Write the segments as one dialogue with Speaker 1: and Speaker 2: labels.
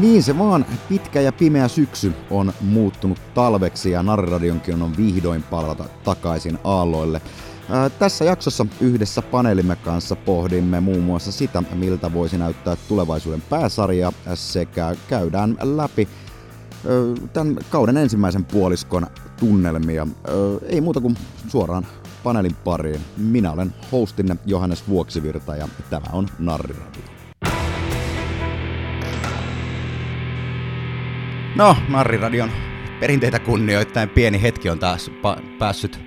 Speaker 1: Niin se vaan, pitkä ja pimeä syksy on muuttunut talveksi ja Narradionkin on vihdoin palata takaisin aalloille. Ää, tässä jaksossa yhdessä paneelimme kanssa pohdimme muun muassa sitä, miltä voisi näyttää tulevaisuuden pääsarja sekä käydään läpi tämän kauden ensimmäisen puoliskon tunnelmia. Ei muuta kuin suoraan paneelin pariin. Minä olen hostinne Johannes Vuoksivirta ja tämä on Narriradio. No, Narriradion perinteitä kunnioittain pieni hetki on taas pa- päässyt,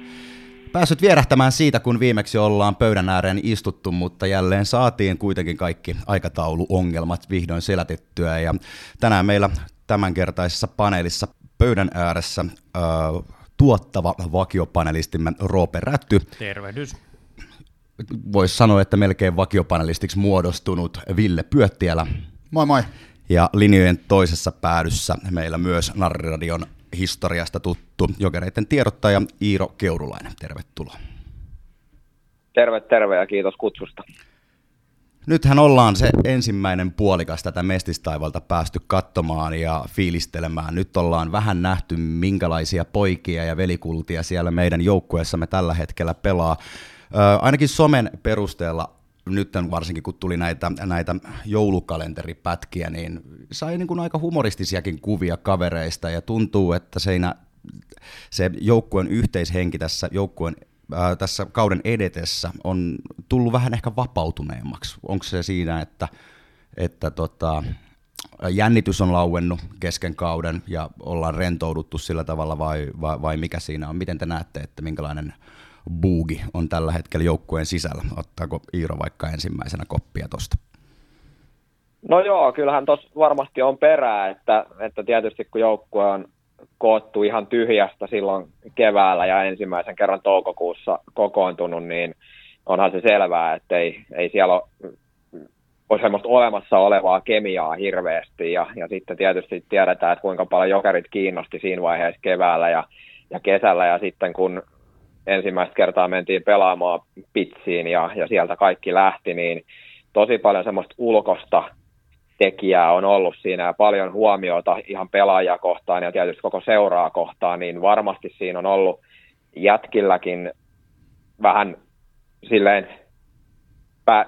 Speaker 1: päässyt vierähtämään siitä, kun viimeksi ollaan pöydän ääreen istuttu, mutta jälleen saatiin kuitenkin kaikki aikatauluongelmat vihdoin selätettyä. Ja tänään meillä tämänkertaisessa paneelissa pöydän ääressä äh, tuottava vakiopanelistimme Roope Rätty.
Speaker 2: Tervehdys.
Speaker 1: Voisi sanoa, että melkein vakiopanelistiksi muodostunut Ville Pyöttiälä.
Speaker 3: Moi moi.
Speaker 1: Ja linjojen toisessa päädyssä meillä myös Narriradion historiasta tuttu jokereiden tiedottaja Iiro Keurulainen. Tervetuloa.
Speaker 4: Terve, terve ja kiitos kutsusta.
Speaker 1: Nythän ollaan se ensimmäinen puolikas tätä mestistaivalta päästy katsomaan ja fiilistelemään. Nyt ollaan vähän nähty, minkälaisia poikia ja velikultia siellä meidän joukkueessamme tällä hetkellä pelaa. Ö, ainakin somen perusteella nyt varsinkin kun tuli näitä, näitä joulukalenteripätkiä, niin sai niin kuin aika humoristisiakin kuvia kavereista ja tuntuu, että seinä, se joukkueen yhteishenki tässä joukkueen tässä kauden edetessä on tullut vähän ehkä vapautuneemmaksi. Onko se siinä, että, että tota, jännitys on lauennut kesken kauden ja ollaan rentouduttu sillä tavalla vai, vai, vai mikä siinä on? Miten te näette, että minkälainen buugi on tällä hetkellä joukkueen sisällä? Ottaako Iiro vaikka ensimmäisenä koppia tuosta?
Speaker 4: No joo, kyllähän tuossa varmasti on perää, että, että tietysti kun joukkue on koottu ihan tyhjästä silloin keväällä ja ensimmäisen kerran toukokuussa kokoontunut, niin onhan se selvää, että ei, ei siellä ole, ole semmoista olemassa olevaa kemiaa hirveästi ja, ja sitten tietysti tiedetään, että kuinka paljon jokerit kiinnosti siinä vaiheessa keväällä ja, ja kesällä ja sitten kun ensimmäistä kertaa mentiin pelaamaan pitsiin ja, ja sieltä kaikki lähti, niin tosi paljon semmoista ulkosta tekijää on ollut siinä ja paljon huomiota ihan pelaajia kohtaan ja tietysti koko seuraa kohtaan, niin varmasti siinä on ollut jätkilläkin vähän silleen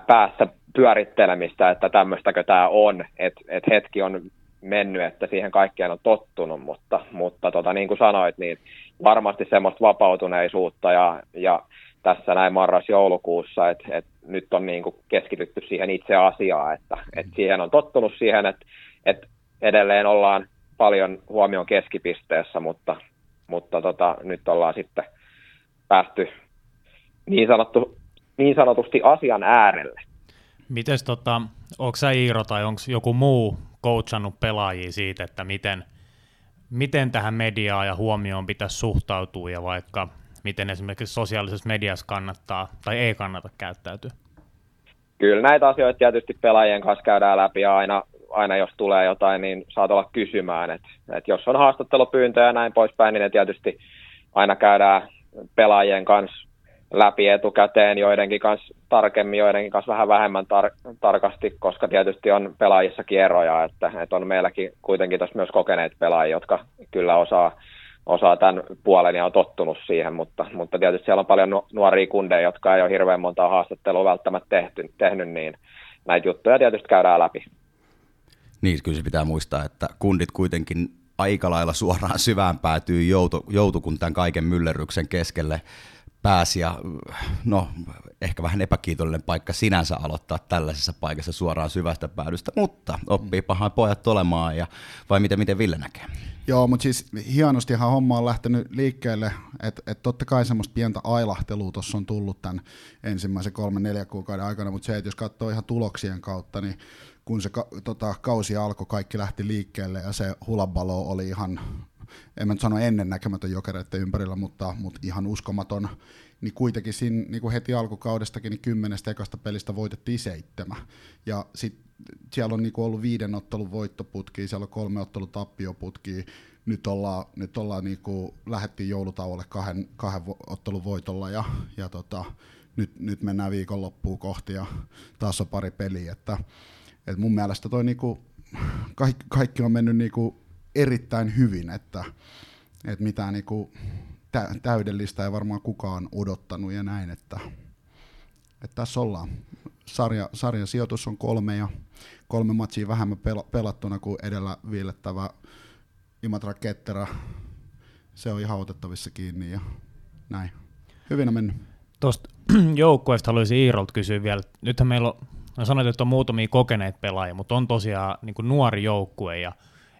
Speaker 4: päässä pyörittelemistä, että tämmöistäkö tämä on, että et hetki on mennyt, että siihen kaikkeen on tottunut, mutta, mutta tota, niin kuin sanoit, niin varmasti semmoista vapautuneisuutta ja, ja tässä näin marras-joulukuussa, että, että nyt on niin kuin keskitytty siihen itse asiaan, että, että siihen on tottunut siihen, että, että edelleen ollaan paljon huomion keskipisteessä, mutta, mutta tota, nyt ollaan sitten päästy niin, sanottu, niin sanotusti asian äärelle.
Speaker 2: Mites tota, onko sä Iiro tai onko joku muu coachannut pelaajia siitä, että miten, miten tähän mediaan ja huomioon pitäisi suhtautua ja vaikka miten esimerkiksi sosiaalisessa mediassa kannattaa tai ei kannata käyttäytyä?
Speaker 4: Kyllä näitä asioita tietysti pelaajien kanssa käydään läpi aina, aina jos tulee jotain, niin saat olla kysymään. Et, et jos on haastattelupyyntöjä ja näin poispäin, niin ne tietysti aina käydään pelaajien kanssa läpi etukäteen, joidenkin kanssa tarkemmin, joidenkin kanssa vähän vähemmän tar- tarkasti, koska tietysti on pelaajissa kierroja, että, että on meilläkin kuitenkin tässä myös kokeneet pelaajia, jotka kyllä osaa osaa tämän puolen ja on tottunut siihen, mutta, mutta tietysti siellä on paljon nuoria kundeja, jotka ei ole hirveän montaa haastattelua välttämättä tehty, tehnyt, niin näitä juttuja tietysti käydään läpi.
Speaker 1: Niin, kyllä se pitää muistaa, että kundit kuitenkin aika lailla suoraan syvään päätyy joutu, joutu kun tämän kaiken myllerryksen keskelle pääsi ja no ehkä vähän epäkiitollinen paikka sinänsä aloittaa tällaisessa paikassa suoraan syvästä päädystä, mutta oppii pahan pojat olemaan ja vai miten, miten Ville näkee?
Speaker 3: Joo, mutta siis hienostihan homma on lähtenyt liikkeelle, että et totta kai semmoista pientä ailahtelua tuossa on tullut tämän ensimmäisen kolmen neljä kuukauden aikana, mutta se, että jos katsoo ihan tuloksien kautta, niin kun se ka, tota, kausi alkoi, kaikki lähti liikkeelle ja se hulabalo oli ihan en mä nyt sano ennen näkemätön jokereiden ympärillä, mutta, mutta ihan uskomaton, niin kuitenkin siinä niin kuin heti alkukaudestakin niin kymmenestä ekasta pelistä voitettiin seitsemän. Ja sitten siellä on niin kuin ollut viiden ottelun voittoputki, siellä on kolme ottelun tappioputki, nyt ollaan, nyt ollaan niin kuin, lähettiin joulutauolle kahden, kahden ottelun voitolla ja, ja tota, nyt, nyt mennään viikonloppuun kohti ja taas on pari peliä, että, että mun mielestä toi niinku kaikki, kaikki on mennyt niin kuin erittäin hyvin, että, että mitään niin kuin tä, täydellistä ei varmaan kukaan odottanut ja näin, että, että tässä ollaan. Sarja, sarjan sijoitus on kolme ja kolme matsia vähemmän pelattuna kuin edellä viilettävä Imatra Kettera. Se on ihan otettavissa kiinni ja näin. Hyvin on mennyt.
Speaker 2: Tuosta joukkueesta haluaisin Iirolta kysyä vielä. Nythän meillä on, no sanoit, että on muutamia kokeneet pelaajia, mutta on tosiaan niin nuori joukkue ja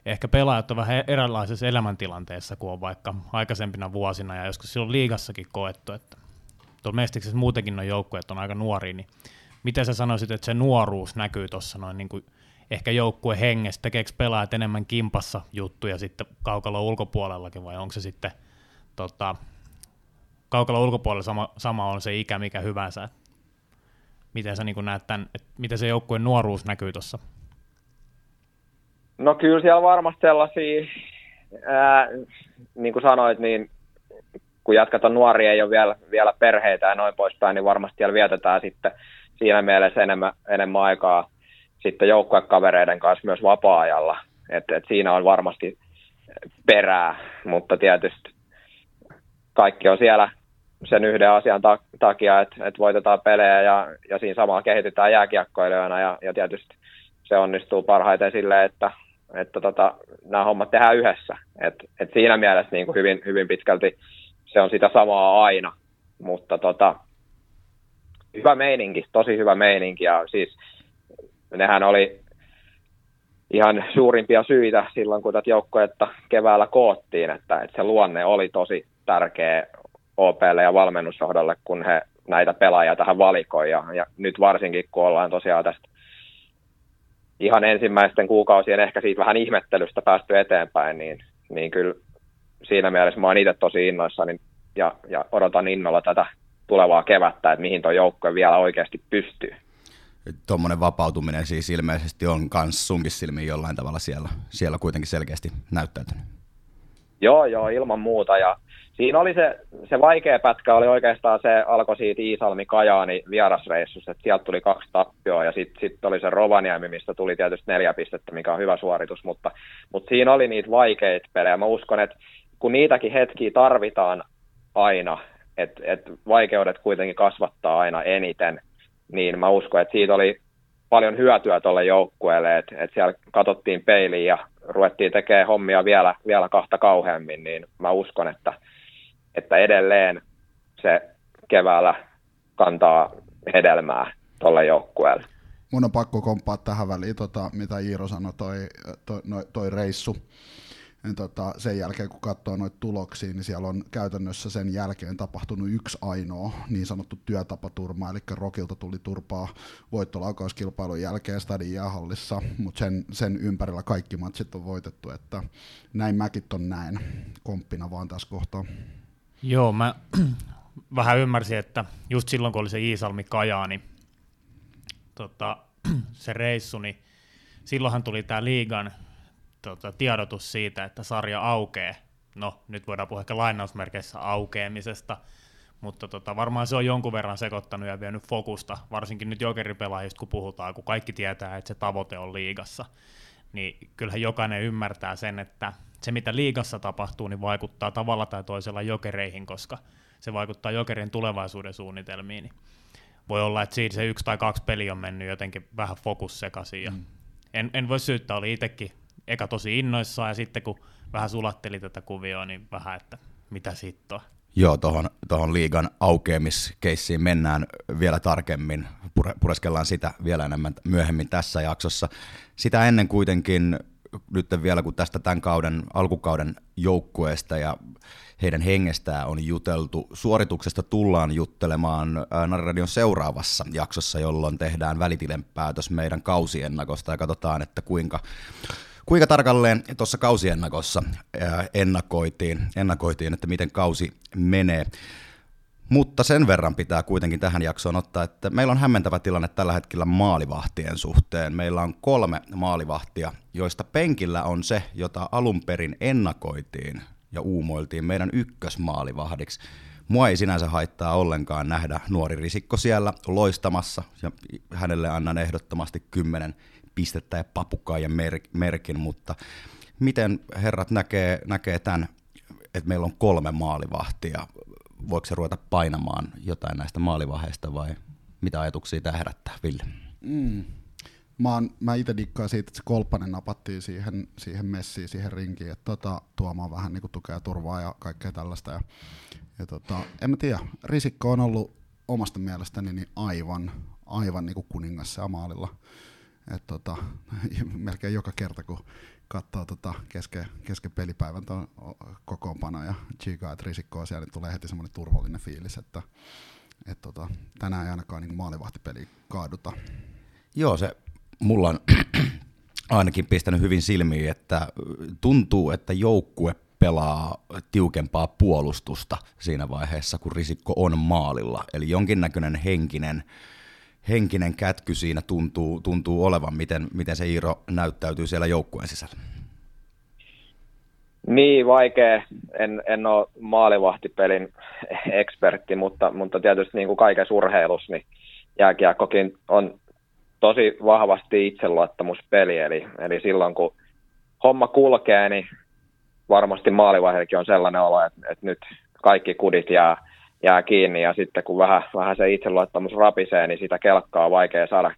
Speaker 2: ehkä pelaajat on vähän erilaisessa elämäntilanteessa kuin on vaikka aikaisempina vuosina ja joskus silloin liigassakin koettu, että tuolla Mestiksessä muutenkin on joukkueet on aika nuoria, niin miten sä sanoisit, että se nuoruus näkyy tuossa noin niin kuin ehkä joukkue hengessä, tekeekö pelaajat enemmän kimpassa juttuja sitten kaukalo ulkopuolellakin vai onko se sitten tota, kaukalo ulkopuolella sama, sama on se ikä mikä hyvänsä. Miten sä niin näet tämän, että miten se joukkueen nuoruus näkyy tuossa?
Speaker 4: No kyllä siellä varmasti sellaisia, ää, niin kuin sanoit, niin kun jatkat on nuoria, ei ole vielä, vielä perheitä ja noin poispäin, niin varmasti siellä vietetään sitten siinä mielessä enemmän, enemmän aikaa sitten joukkuekavereiden kanssa myös vapaa-ajalla. Et, et siinä on varmasti perää, mutta tietysti kaikki on siellä sen yhden asian takia, että, että voitetaan pelejä ja, ja siinä samalla kehitytään jääkiekkoilijoina ja, ja tietysti se onnistuu parhaiten sille, että, että tota, nämä hommat tehdään yhdessä. Et, et siinä mielessä niin kuin hyvin, hyvin pitkälti se on sitä samaa aina, mutta tota, hyvä meininki, tosi hyvä meininki ja siis nehän oli ihan suurimpia syitä silloin, kun tätä joukkuetta keväällä koottiin, että, että se luonne oli tosi tärkeä OPlle ja valmennusjohdolle, kun he näitä pelaajia tähän valikoi. Ja, ja nyt varsinkin, kun ollaan tosiaan tästä ihan ensimmäisten kuukausien ehkä siitä vähän ihmettelystä päästy eteenpäin, niin, niin kyllä siinä mielessä mä oon itse tosi innoissani ja, ja odotan innolla tätä tulevaa kevättä, että mihin tuo joukkue vielä oikeasti pystyy.
Speaker 1: Tuommoinen vapautuminen siis ilmeisesti on myös sunkin silmiin jollain tavalla siellä, siellä kuitenkin selkeästi näyttäytynyt.
Speaker 4: Joo, joo, ilman muuta. Ja siinä oli se, se vaikea pätkä, oli oikeastaan se, alkoi siitä Iisalmi Kajaani vierasreissussa, että sieltä tuli kaksi tappioa ja sitten sit oli se Rovaniemi, mistä tuli tietysti neljä pistettä, mikä on hyvä suoritus, mutta, mutta siinä oli niitä vaikeita pelejä. Mä uskon, että kun niitäkin hetkiä tarvitaan aina, että et vaikeudet kuitenkin kasvattaa aina eniten, niin mä uskon, että siitä oli paljon hyötyä tuolle joukkueelle, että, että siellä katsottiin peiliin ja ruvettiin tekemään hommia vielä, vielä kahta kauheammin, niin mä uskon, että, että edelleen se keväällä kantaa hedelmää tuolle joukkueelle.
Speaker 3: Mun on pakko komppaa tähän väliin, tota, mitä Iiro sanoi, toi, toi, toi reissu niin tota, sen jälkeen kun katsoo noita tuloksia, niin siellä on käytännössä sen jälkeen tapahtunut yksi ainoa niin sanottu työtapaturma, eli Rokilta tuli turpaa voittolaukauskilpailun jälkeen Stadin jäähallissa, mutta sen, sen ympärillä kaikki matsit on voitettu, että näin mäkin on näin komppina vaan tässä kohtaa.
Speaker 2: Joo, mä vähän ymmärsin, että just silloin kun oli se Iisalmi Kajaani, tota, se reissu, niin silloinhan tuli tämä liigan tota, tiedotus siitä, että sarja aukee. No, nyt voidaan puhua ehkä lainausmerkeissä aukeamisesta, mutta tota, varmaan se on jonkun verran sekoittanut ja vienyt fokusta, varsinkin nyt jokeripelaajista, kun puhutaan, kun kaikki tietää, että se tavoite on liigassa. Niin kyllähän jokainen ymmärtää sen, että se mitä liigassa tapahtuu, niin vaikuttaa tavalla tai toisella jokereihin, koska se vaikuttaa jokerin tulevaisuuden suunnitelmiin. Niin voi olla, että siitä se yksi tai kaksi peli on mennyt jotenkin vähän fokus sekaisin. mm. en, en voi syyttää, oli itsekin eka tosi innoissaan ja sitten kun vähän sulatteli tätä kuvioa, niin vähän, että mitä sitten on.
Speaker 1: Joo, tuohon tohon liigan aukeamiskeissiin mennään vielä tarkemmin. Pure, pureskellaan sitä vielä enemmän myöhemmin tässä jaksossa. Sitä ennen kuitenkin nyt vielä kun tästä tämän kauden, alkukauden joukkueesta ja heidän hengestään on juteltu. Suorituksesta tullaan juttelemaan Narradion seuraavassa jaksossa, jolloin tehdään välitilenpäätös meidän kausiennakosta ja katsotaan, että kuinka Kuinka tarkalleen tuossa kausiennakossa ennakoitiin, ennakoitiin, että miten kausi menee? Mutta sen verran pitää kuitenkin tähän jaksoon ottaa, että meillä on hämmentävä tilanne tällä hetkellä maalivahtien suhteen. Meillä on kolme maalivahtia, joista penkillä on se, jota alun perin ennakoitiin ja uumoiltiin meidän ykkösmaalivahdiksi. Mua ei sinänsä haittaa ollenkaan nähdä nuori risikko siellä loistamassa ja hänelle annan ehdottomasti kymmenen pistettä ja papukaajan merkin, mutta miten herrat näkee, näkee tämän, että meillä on kolme maalivahtia? Voiko se ruveta painamaan jotain näistä maalivahdeista vai mitä ajatuksia tämä herättää, Ville? Mm.
Speaker 3: Mä, oon, mä itse dikkaan siitä, että se kolppanen napattiin siihen, siihen messiin, siihen rinkiin, että tota, tuomaan vähän niin tukea turvaa ja kaikkea tällaista. Ja, ja tota, en mä tiedä, Risikko on ollut omasta mielestäni niin aivan, aivan niin kuin kuningas maalilla. Et tota, melkein joka kerta, kun katsoo tota kesken, kesken pelipäivän tuon kokoonpano ja Chica että Risikko siellä, niin tulee heti semmoinen turvallinen fiilis, että et tota, tänään ei ainakaan niin maalivahtipeli kaaduta.
Speaker 1: Joo, se mulla on ainakin pistänyt hyvin silmiin, että tuntuu, että joukkue pelaa tiukempaa puolustusta siinä vaiheessa, kun Risikko on maalilla. Eli jonkinnäköinen henkinen, henkinen kätky siinä tuntuu, tuntuu olevan, miten, miten se Iiro näyttäytyy siellä joukkueen sisällä.
Speaker 4: Niin, vaikea. En, en ole maalivahtipelin ekspertti, mutta, mutta tietysti niin kuin kaikessa urheilussa, niin jääkiekkokin on tosi vahvasti itseluottamuspeli, eli, eli silloin kun homma kulkee, niin varmasti maalivaiheellakin on sellainen olo, että, että nyt kaikki kudit jää, jää kiinni, ja sitten kun vähän, vähän se itseluottamus rapisee, niin sitä kelkkaa on vaikea saada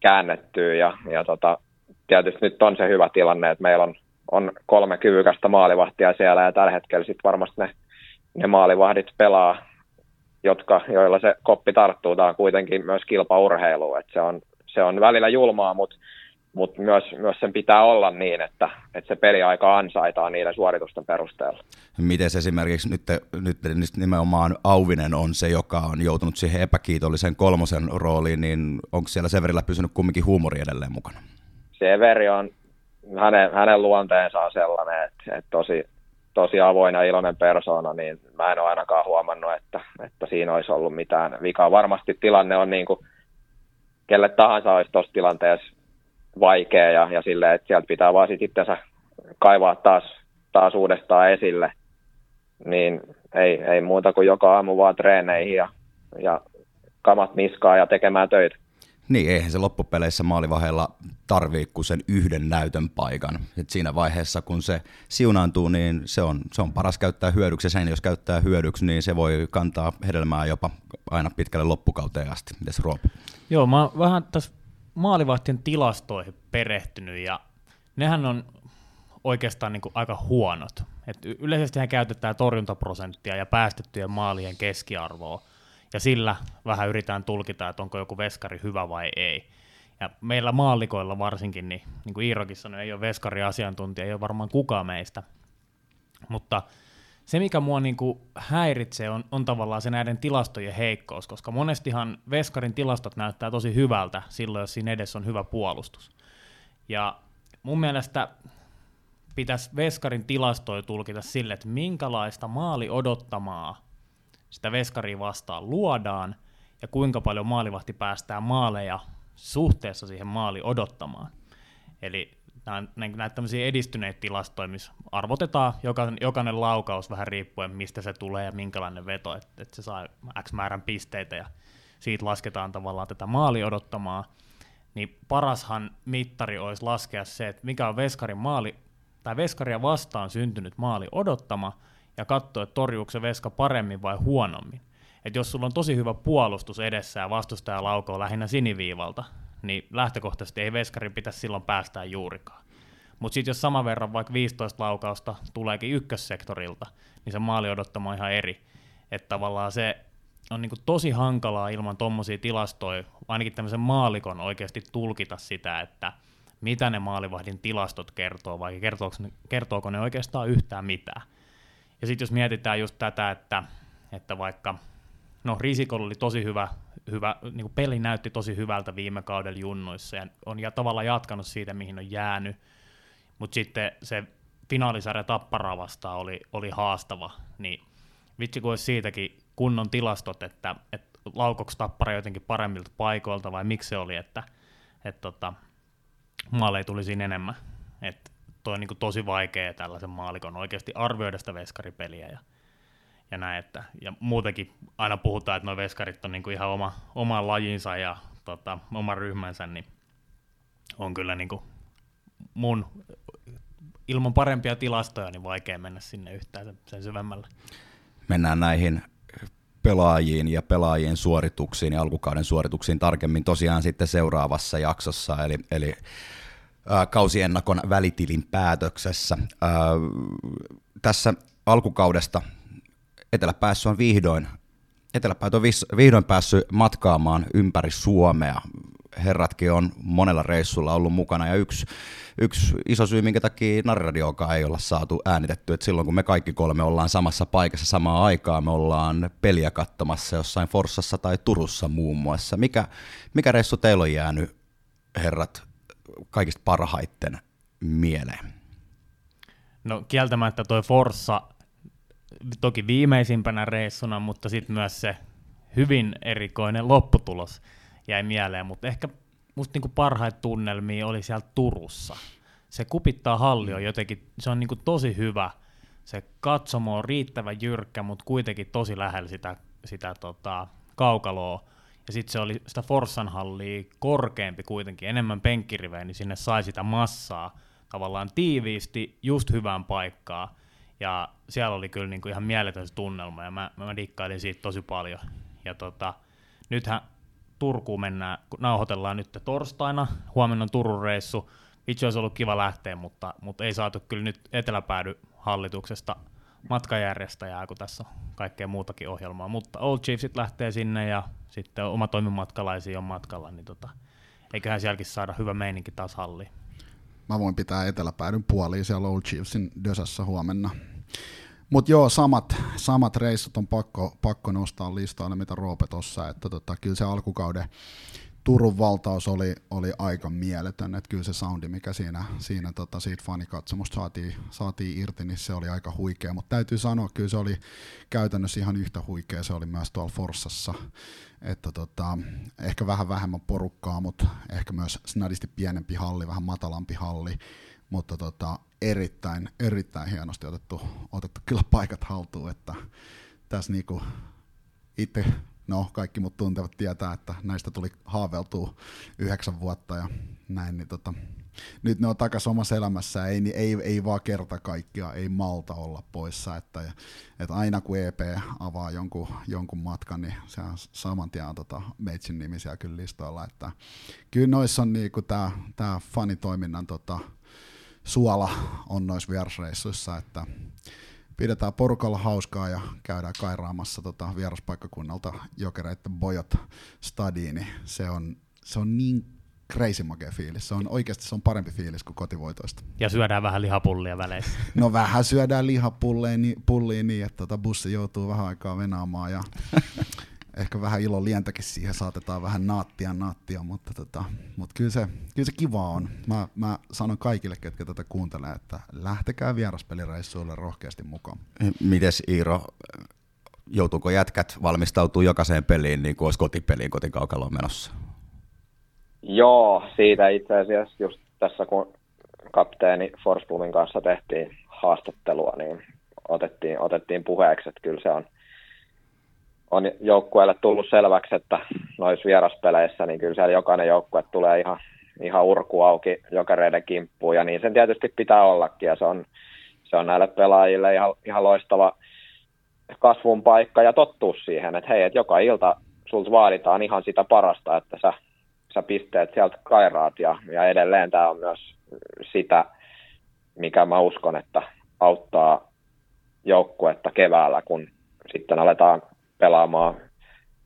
Speaker 4: käännettyä, ja, ja tota, tietysti nyt on se hyvä tilanne, että meillä on, on kolme kyvykästä maalivahtia siellä, ja tällä hetkellä sitten varmasti ne, ne maalivahdit pelaa jotka, joilla se koppi tarttuu. Tämä on kuitenkin myös kilpaurheilu, että se on, se on välillä julmaa, mutta mut myös, myös sen pitää olla niin, että, että se peliaika ansaitaan niiden suoritusten perusteella.
Speaker 1: Miten esimerkiksi nyt, nyt nimenomaan Auvinen on se, joka on joutunut siihen epäkiitollisen kolmosen rooliin, niin onko siellä Severillä pysynyt kumminkin huumori edelleen mukana?
Speaker 4: Severi on, hänen, hänen luonteensa on sellainen, että, että tosi, tosi avoin ja iloinen persona, niin mä en ole ainakaan huomannut, että, että siinä olisi ollut mitään vikaa. Varmasti tilanne on niin kuin kelle tahansa olisi tuossa tilanteessa vaikea ja, ja silleen, että sieltä pitää vaan sitten itsensä kaivaa taas, taas uudestaan esille, niin ei, ei muuta kuin joka aamu vaan treeneihin ja, ja kamat niskaa ja tekemään töitä.
Speaker 1: Niin, eihän se loppupeleissä maalivahella tarvii kuin sen yhden näytön paikan. Et siinä vaiheessa, kun se siunaantuu, niin se on, se on paras käyttää hyödyksi. Ja sen, jos käyttää hyödyksi, niin se voi kantaa hedelmää jopa aina pitkälle loppukauteen asti. Mites Roop?
Speaker 2: Joo, mä oon vähän tässä maalivahtien tilastoihin perehtynyt, ja nehän on oikeastaan niin kuin aika huonot. Et yleisesti käytetään torjuntaprosenttia ja päästettyjen maalien keskiarvoa, ja sillä vähän yritetään tulkita, että onko joku veskari hyvä vai ei. Ja meillä maallikoilla varsinkin, niin, niin kuin Iirokin sanoi, ei ole veskari-asiantuntija, ei ole varmaan kukaan meistä. Mutta se, mikä mua niin kuin häiritsee, on, on tavallaan se näiden tilastojen heikkous, koska monestihan Veskarin tilastot näyttää tosi hyvältä silloin, jos siinä edessä on hyvä puolustus. Ja mun mielestä pitäisi Veskarin tilastoja tulkita sille, että minkälaista maali odottamaa sitä Veskaria vastaan luodaan, ja kuinka paljon maalivahti päästää maaleja suhteessa siihen maali odottamaan. Eli näitä tämmöisiä edistyneitä tilastoja, missä arvotetaan jokainen, jokainen laukaus vähän riippuen, mistä se tulee ja minkälainen veto, että, että se saa X määrän pisteitä ja siitä lasketaan tavallaan tätä maali odottamaa, niin parashan mittari olisi laskea se, että mikä on Veskarin maali, tai Veskaria vastaan syntynyt maali odottama, ja katsoa, että torjuuko se Veska paremmin vai huonommin. Et jos sulla on tosi hyvä puolustus edessä ja vastustaja laukoo lähinnä siniviivalta, niin lähtökohtaisesti ei veskarin pitäisi silloin päästää juurikaan. Mutta sitten jos saman verran vaikka 15 laukausta tuleekin ykkössektorilta, niin se maali odottama on ihan eri. Että tavallaan se on niinku tosi hankalaa ilman tuommoisia tilastoja, ainakin tämmöisen maalikon oikeasti tulkita sitä, että mitä ne maalivahdin tilastot kertoo, vai kertooko ne, kertooko ne oikeastaan yhtään mitään. Ja sitten jos mietitään just tätä, että, että vaikka no Risikolla oli tosi hyvä, hyvä niin kuin peli näytti tosi hyvältä viime kaudella junnoissa ja on ja tavallaan jatkanut siitä, mihin on jäänyt, mutta sitten se finaalisarja Tapparaa vastaan oli, oli haastava, niin vitsi kun olisi siitäkin kunnon tilastot, että, että laukoksi Tappara jotenkin paremmilta paikoilta vai miksi se oli, että, että tota, maaleja tuli siinä enemmän. Että toi on niin tosi vaikea tällaisen maalikon oikeasti arvioida sitä veskaripeliä ja ja näin, että, ja muutenkin aina puhutaan, että nuo veskarit on niin kuin ihan oma, oma lajinsa ja tota, oma ryhmänsä, niin on kyllä niin kuin mun ilman parempia tilastoja niin vaikea mennä sinne yhtään sen syvemmälle.
Speaker 1: Mennään näihin pelaajiin ja pelaajien suorituksiin ja alkukauden suorituksiin tarkemmin tosiaan sitten seuraavassa jaksossa, eli, eli ää, kausiennakon välitilin päätöksessä. Ää, tässä alkukaudesta Eteläpäässä on vihdoin Eteläpäät on vihdoin päässyt matkaamaan ympäri Suomea. Herratkin on monella reissulla ollut mukana ja yksi, yksi iso syy, minkä takia Narradiokaan ei olla saatu äänitetty, että silloin kun me kaikki kolme ollaan samassa paikassa samaan aikaan, me ollaan peliä katsomassa jossain Forssassa tai Turussa muun muassa. Mikä, mikä reissu teillä on jäänyt, herrat, kaikista parhaiten mieleen?
Speaker 2: No kieltämättä toi Forssa toki viimeisimpänä reissuna, mutta sitten myös se hyvin erikoinen lopputulos jäi mieleen, mutta ehkä musta niinku parhaita tunnelmia oli siellä Turussa. Se kupittaa halli on jotenkin, se on niinku tosi hyvä. Se katsomo on riittävän jyrkkä, mutta kuitenkin tosi lähellä sitä, sitä tota, kaukaloa. Ja sitten se oli sitä Forssan hallia korkeampi kuitenkin, enemmän penkkirivejä, niin sinne sai sitä massaa tavallaan tiiviisti just hyvään paikkaan. Ja siellä oli kyllä niinku ihan mieletön tunnelma, ja mä, mä dikkailin siitä tosi paljon. Ja tota, nythän Turkuun mennään, kun nauhoitellaan nyt torstaina, huomenna on Turun reissu. Itse olisi ollut kiva lähteä, mutta, mutta ei saatu kyllä nyt eteläpäädy hallituksesta matkajärjestäjää, kun tässä on kaikkea muutakin ohjelmaa. Mutta Old Chiefsit lähtee sinne ja sitten oma toimimatkalaisia on matkalla, niin tota, eiköhän sielläkin saada hyvä meininki taas halliin.
Speaker 3: Mä voin pitää eteläpäädyn puoliin siellä Old Chiefsin Dösässä huomenna. Mutta joo, samat, samat reissut on pakko, pakko nostaa listalle, mitä Roope tuossa, että tota, kyllä se alkukauden Turun valtaus oli, oli aika mieletön, että kyllä se soundi, mikä siinä, siinä tota, siitä fanikatsomusta saatiin, saatiin irti, niin se oli aika huikea, mutta täytyy sanoa, kyllä se oli käytännössä ihan yhtä huikea, se oli myös tuolla Forssassa, että tota, ehkä vähän vähemmän porukkaa, mutta ehkä myös snadisti pienempi halli, vähän matalampi halli, mutta tota, erittäin, erittäin hienosti otettu, otettu kyllä paikat haltuun, että tässä niinku itse, no kaikki mut tuntevat tietää, että näistä tuli haaveltua yhdeksän vuotta ja näin, niin tota, nyt ne on takaisin omassa elämässä, ei, ei, ei vaan kerta kaikkia, ei malta olla poissa, että, että aina kun EP avaa jonkun, jonkun matkan, niin se on saman tien tota nimisiä kyllä listoilla, että kyllä noissa on niinku tämä tää fanitoiminnan tota, suola on noissa vierasreissuissa, että pidetään porukalla hauskaa ja käydään kairaamassa tota vieraspaikkakunnalta jokereiden bojot stadiin, niin se on, se on niin crazy makea fiilis. Se on oikeasti se on parempi fiilis kuin kotivoitoista.
Speaker 2: Ja syödään vähän lihapullia väleissä.
Speaker 3: No vähän syödään lihapulliin niin, niin, että tota bussi joutuu vähän aikaa venaamaan ja ehkä vähän ilo lientäkin siihen saatetaan vähän naattia naattia, mutta, tota, mutta kyllä, se, kyllä se kiva on. Mä, mä sanon kaikille, ketkä tätä kuuntelee, että lähtekää vieraspelireissuille rohkeasti mukaan.
Speaker 1: Mites Iiro, joutuuko jätkät valmistautuu jokaiseen peliin niin kuin olisi kotipeliin kotikaukaloon menossa?
Speaker 4: Joo, siitä itse asiassa just tässä kun kapteeni Forsblumin kanssa tehtiin haastattelua, niin otettiin, otettiin puheeksi, että kyllä se on – on joukkueelle tullut selväksi, että noissa vieraspeleissä, niin kyllä siellä jokainen joukkue tulee ihan, ihan urku auki jokereiden kimppuun, ja niin sen tietysti pitää ollakin, ja se on, se on näille pelaajille ihan, ihan loistava kasvun paikka ja tottuu siihen, että hei, että joka ilta sulta vaaditaan ihan sitä parasta, että sä, sä pisteet sieltä kairaat, ja, ja edelleen tämä on myös sitä, mikä mä uskon, että auttaa joukkuetta keväällä, kun sitten aletaan pelaamaan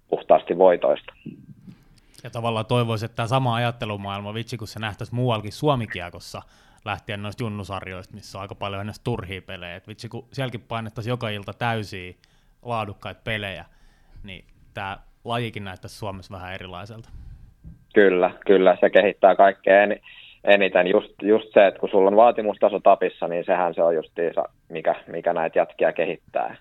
Speaker 4: puhtaasti voitoista.
Speaker 2: Ja tavallaan toivoisin, että tämä sama ajattelumaailma, vitsi kun se nähtäisi muuallakin Suomikiekossa, lähtien noista junnusarjoista, missä on aika paljon ennen turhia pelejä. Et vitsi kun sielläkin painettaisiin joka ilta täysiä laadukkaita pelejä, niin tämä lajikin näyttäisi Suomessa vähän erilaiselta.
Speaker 4: Kyllä, kyllä, se kehittää kaikkea eniten. Just, just se, että kun sulla on vaatimustaso tapissa, niin sehän se on justiinsa, mikä, mikä näitä jätkiä kehittää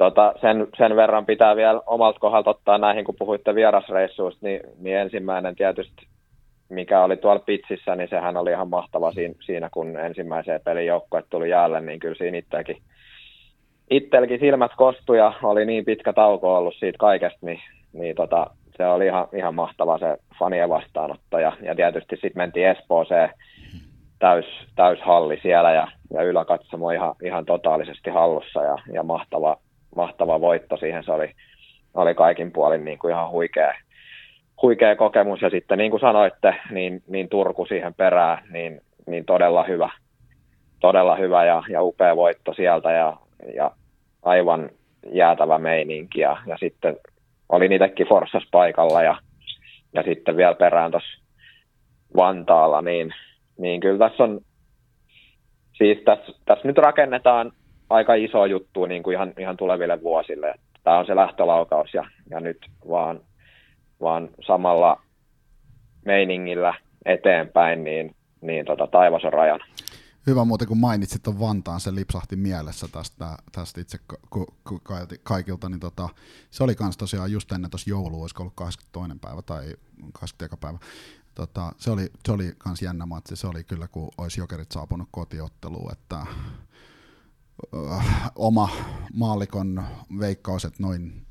Speaker 4: tota, sen, sen verran pitää vielä omalta kohdalta ottaa näihin, kun puhuitte vierasreissuista, niin, niin ensimmäinen tietysti, mikä oli tuolla pitsissä, niin sehän oli ihan mahtava siinä, siinä kun ensimmäiseen pelin joukkoet tuli jäälle, niin kyllä siinä itselläkin, itselläkin silmät kostu ja oli niin pitkä tauko ollut siitä kaikesta, niin, niin tota, se oli ihan, ihan mahtava se fanien vastaanotto ja, ja tietysti sitten mentiin Espooseen täys, täyshalli siellä ja, ja yläkatsomo ihan, ihan totaalisesti hallussa ja, ja mahtava, mahtava voitto siihen. Se oli, oli kaikin puolin niin kuin ihan huikea, huikea kokemus. Ja sitten niin kuin sanoitte, niin, niin Turku siihen perään, niin, niin todella hyvä, todella hyvä ja, ja upea voitto sieltä ja, ja aivan jäätävä meininki. Ja, ja sitten oli itsekin Forssas paikalla ja, ja sitten vielä perään tuossa Vantaalla, niin, niin kyllä tässä on, siis tässä, tässä nyt rakennetaan aika iso juttu niin kuin ihan, ihan tuleville vuosille. Tämä on se lähtölaukaus ja, ja nyt vaan, vaan samalla meiningillä eteenpäin, niin, niin tota, taivas on rajana.
Speaker 3: Hyvä muuten, kun mainitsit tuon Vantaan, se lipsahti mielessä tästä, tästä itse kaikilta, niin tota, se oli kans tosiaan just ennen tuossa joulua, olisiko ollut 22. päivä tai 20. päivä. Tota, se, oli, se oli kans jännä matsi, se oli kyllä, kun olisi jokerit saapunut kotiotteluun, että oma maalikon veikkaus, että noin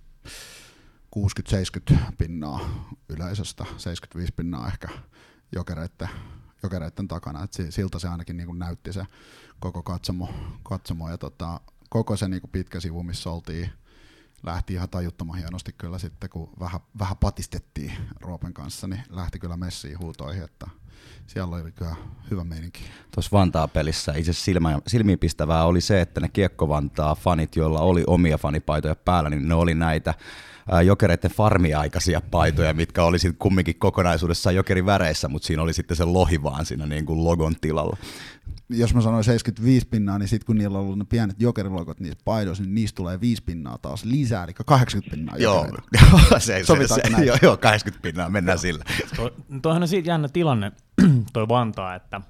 Speaker 3: 60-70 pinnaa yleisöstä, 75 pinnaa ehkä jokereiden jokereiden takana, että siltä se ainakin niin kuin näytti se koko katsomo, katsomo ja tota, koko se niin kuin pitkä sivu, missä oltiin, lähti ihan tajuttoman hienosti kyllä sitten, kun vähän, vähän patistettiin Roopen kanssa, niin lähti kyllä messiin huutoihin, että siellä oli kyllä hyvä meininki.
Speaker 1: Tuossa Vantaa-pelissä itse silmä, silmiinpistävää oli se, että ne Kiekko-Vantaa fanit, joilla oli omia fanipaitoja päällä, niin ne oli näitä jokereiden farmiaikaisia paitoja, mitkä oli sitten kumminkin kokonaisuudessaan jokerin väreissä, mutta siinä oli sitten se lohi vaan siinä niin kuin logon tilalla.
Speaker 3: Jos mä sanoin 75 pinnaa, niin sitten kun niillä on ollut ne pienet jokerilogot niissä paidoissa, niin niistä tulee 5 pinnaa taas lisää, eli 80 pinnaa
Speaker 1: Joo, se, se, se, joo, joo, 80 pinnaa, mennään joo. sillä.
Speaker 2: Tuohan on siitä jännä tilanne, toi Vantaa, että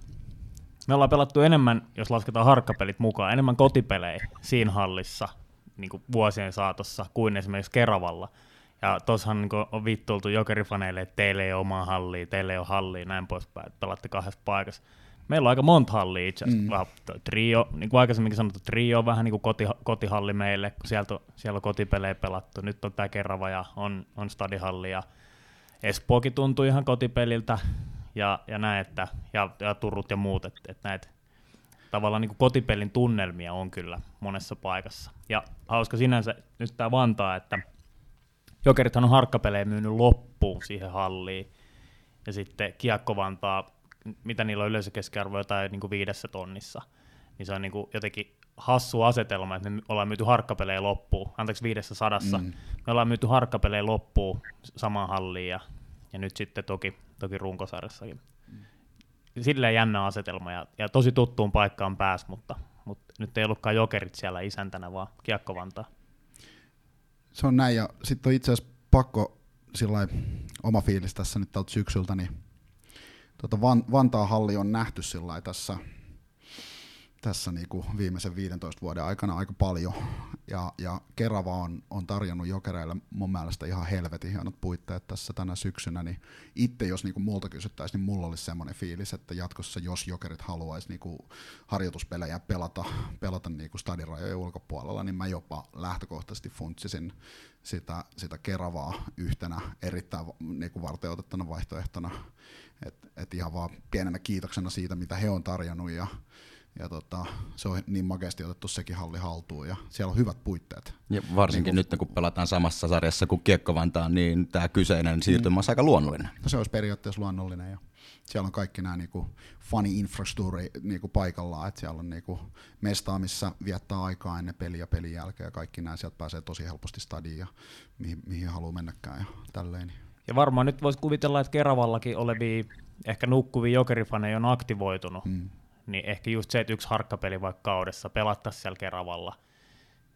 Speaker 2: me ollaan pelattu enemmän, jos lasketaan harkkapelit mukaan, enemmän kotipelejä siinä hallissa niin kuin vuosien saatossa kuin esimerkiksi Keravalla. Ja tuossahan niin on vittuiltu jokerifaneille, että teille ei ole omaa hallia, teille ei ole hallia, näin poispäin, että pelatte kahdessa paikassa. Meillä on aika monta hallia itse asiassa. Mm. Trio, niin kuin aikaisemminkin sanottu, trio on vähän niin kuin koti, kotihalli meille, kun sieltä, siellä on kotipelejä pelattu. Nyt on tämä Kerava ja on, on stadihalli ja Espookin tuntuu ihan kotipeliltä ja, ja näin, että, ja, ja Turut ja muut, että, että näitä tavallaan niin kuin kotipelin tunnelmia on kyllä monessa paikassa. Ja hauska sinänsä nyt tämä Vantaa, että Jokerithan on harkkapelejä myynyt loppuun siihen halliin, ja sitten Kiekko Vantaa, mitä niillä on yleisökeskiarvo jotain niin kuin viidessä tonnissa, niin se on niin kuin jotenkin hassu asetelma, että me ollaan myyty harkkapelejä loppuun, anteeksi viidessä sadassa, mm. me ollaan myyty harkkapelejä loppuun samaan halliin, ja, ja nyt sitten toki, toki runkosarjassakin. Silleen jännä asetelma ja, ja tosi tuttuun paikkaan pääs, mutta, mutta nyt ei ollutkaan jokerit siellä isäntänä, vaan Kiekko Vantaa.
Speaker 3: Se on näin ja sitten on itse asiassa pakko sillä oma fiilis tässä nyt tältä syksyltä, niin tuota Van, Vantaa halli on nähty sillä tässä tässä niin kuin viimeisen 15 vuoden aikana aika paljon. Ja, ja Kerava on, on tarjonnut jokereille mun mielestä ihan helvetin hienot puitteet tässä tänä syksynä. Niin itse, jos niin kuin multa kysyttäisiin, niin mulla olisi semmoinen fiilis, että jatkossa, jos jokerit haluaisi niin kuin harjoituspelejä pelata, pelata niin kuin stadirajojen ulkopuolella, niin mä jopa lähtökohtaisesti funtsisin sitä, sitä Keravaa yhtenä erittäin niin kuin varteutettuna vaihtoehtona. Että et ihan vaan pienenä kiitoksena siitä, mitä he on tarjonnut ja ja tota, se on niin makeasti otettu sekin halli haltuun ja siellä on hyvät puitteet.
Speaker 1: Ja varsinkin niin kun, nyt kun pelataan samassa sarjassa kuin Kiekko Vantaa, niin tämä kyseinen siirtymä on aika luonnollinen.
Speaker 3: No se olisi periaatteessa luonnollinen ja siellä on kaikki nämä niinku fani-infrastruktuuri niinku paikallaan, että siellä on niinku mestaa, missä viettää aikaa ennen peliä ja pelin jälkeen ja kaikki nämä, sieltä pääsee tosi helposti stadiin ja mihin, mihin haluaa mennäkään ja tälleen.
Speaker 2: Ja varmaan nyt voisi kuvitella, että Keravallakin olevia ehkä nukkuvia jokerifaneja on aktivoitunut. Mm niin ehkä just se, että yksi harkkapeli vaikka kaudessa pelattaisiin siellä Keravalla,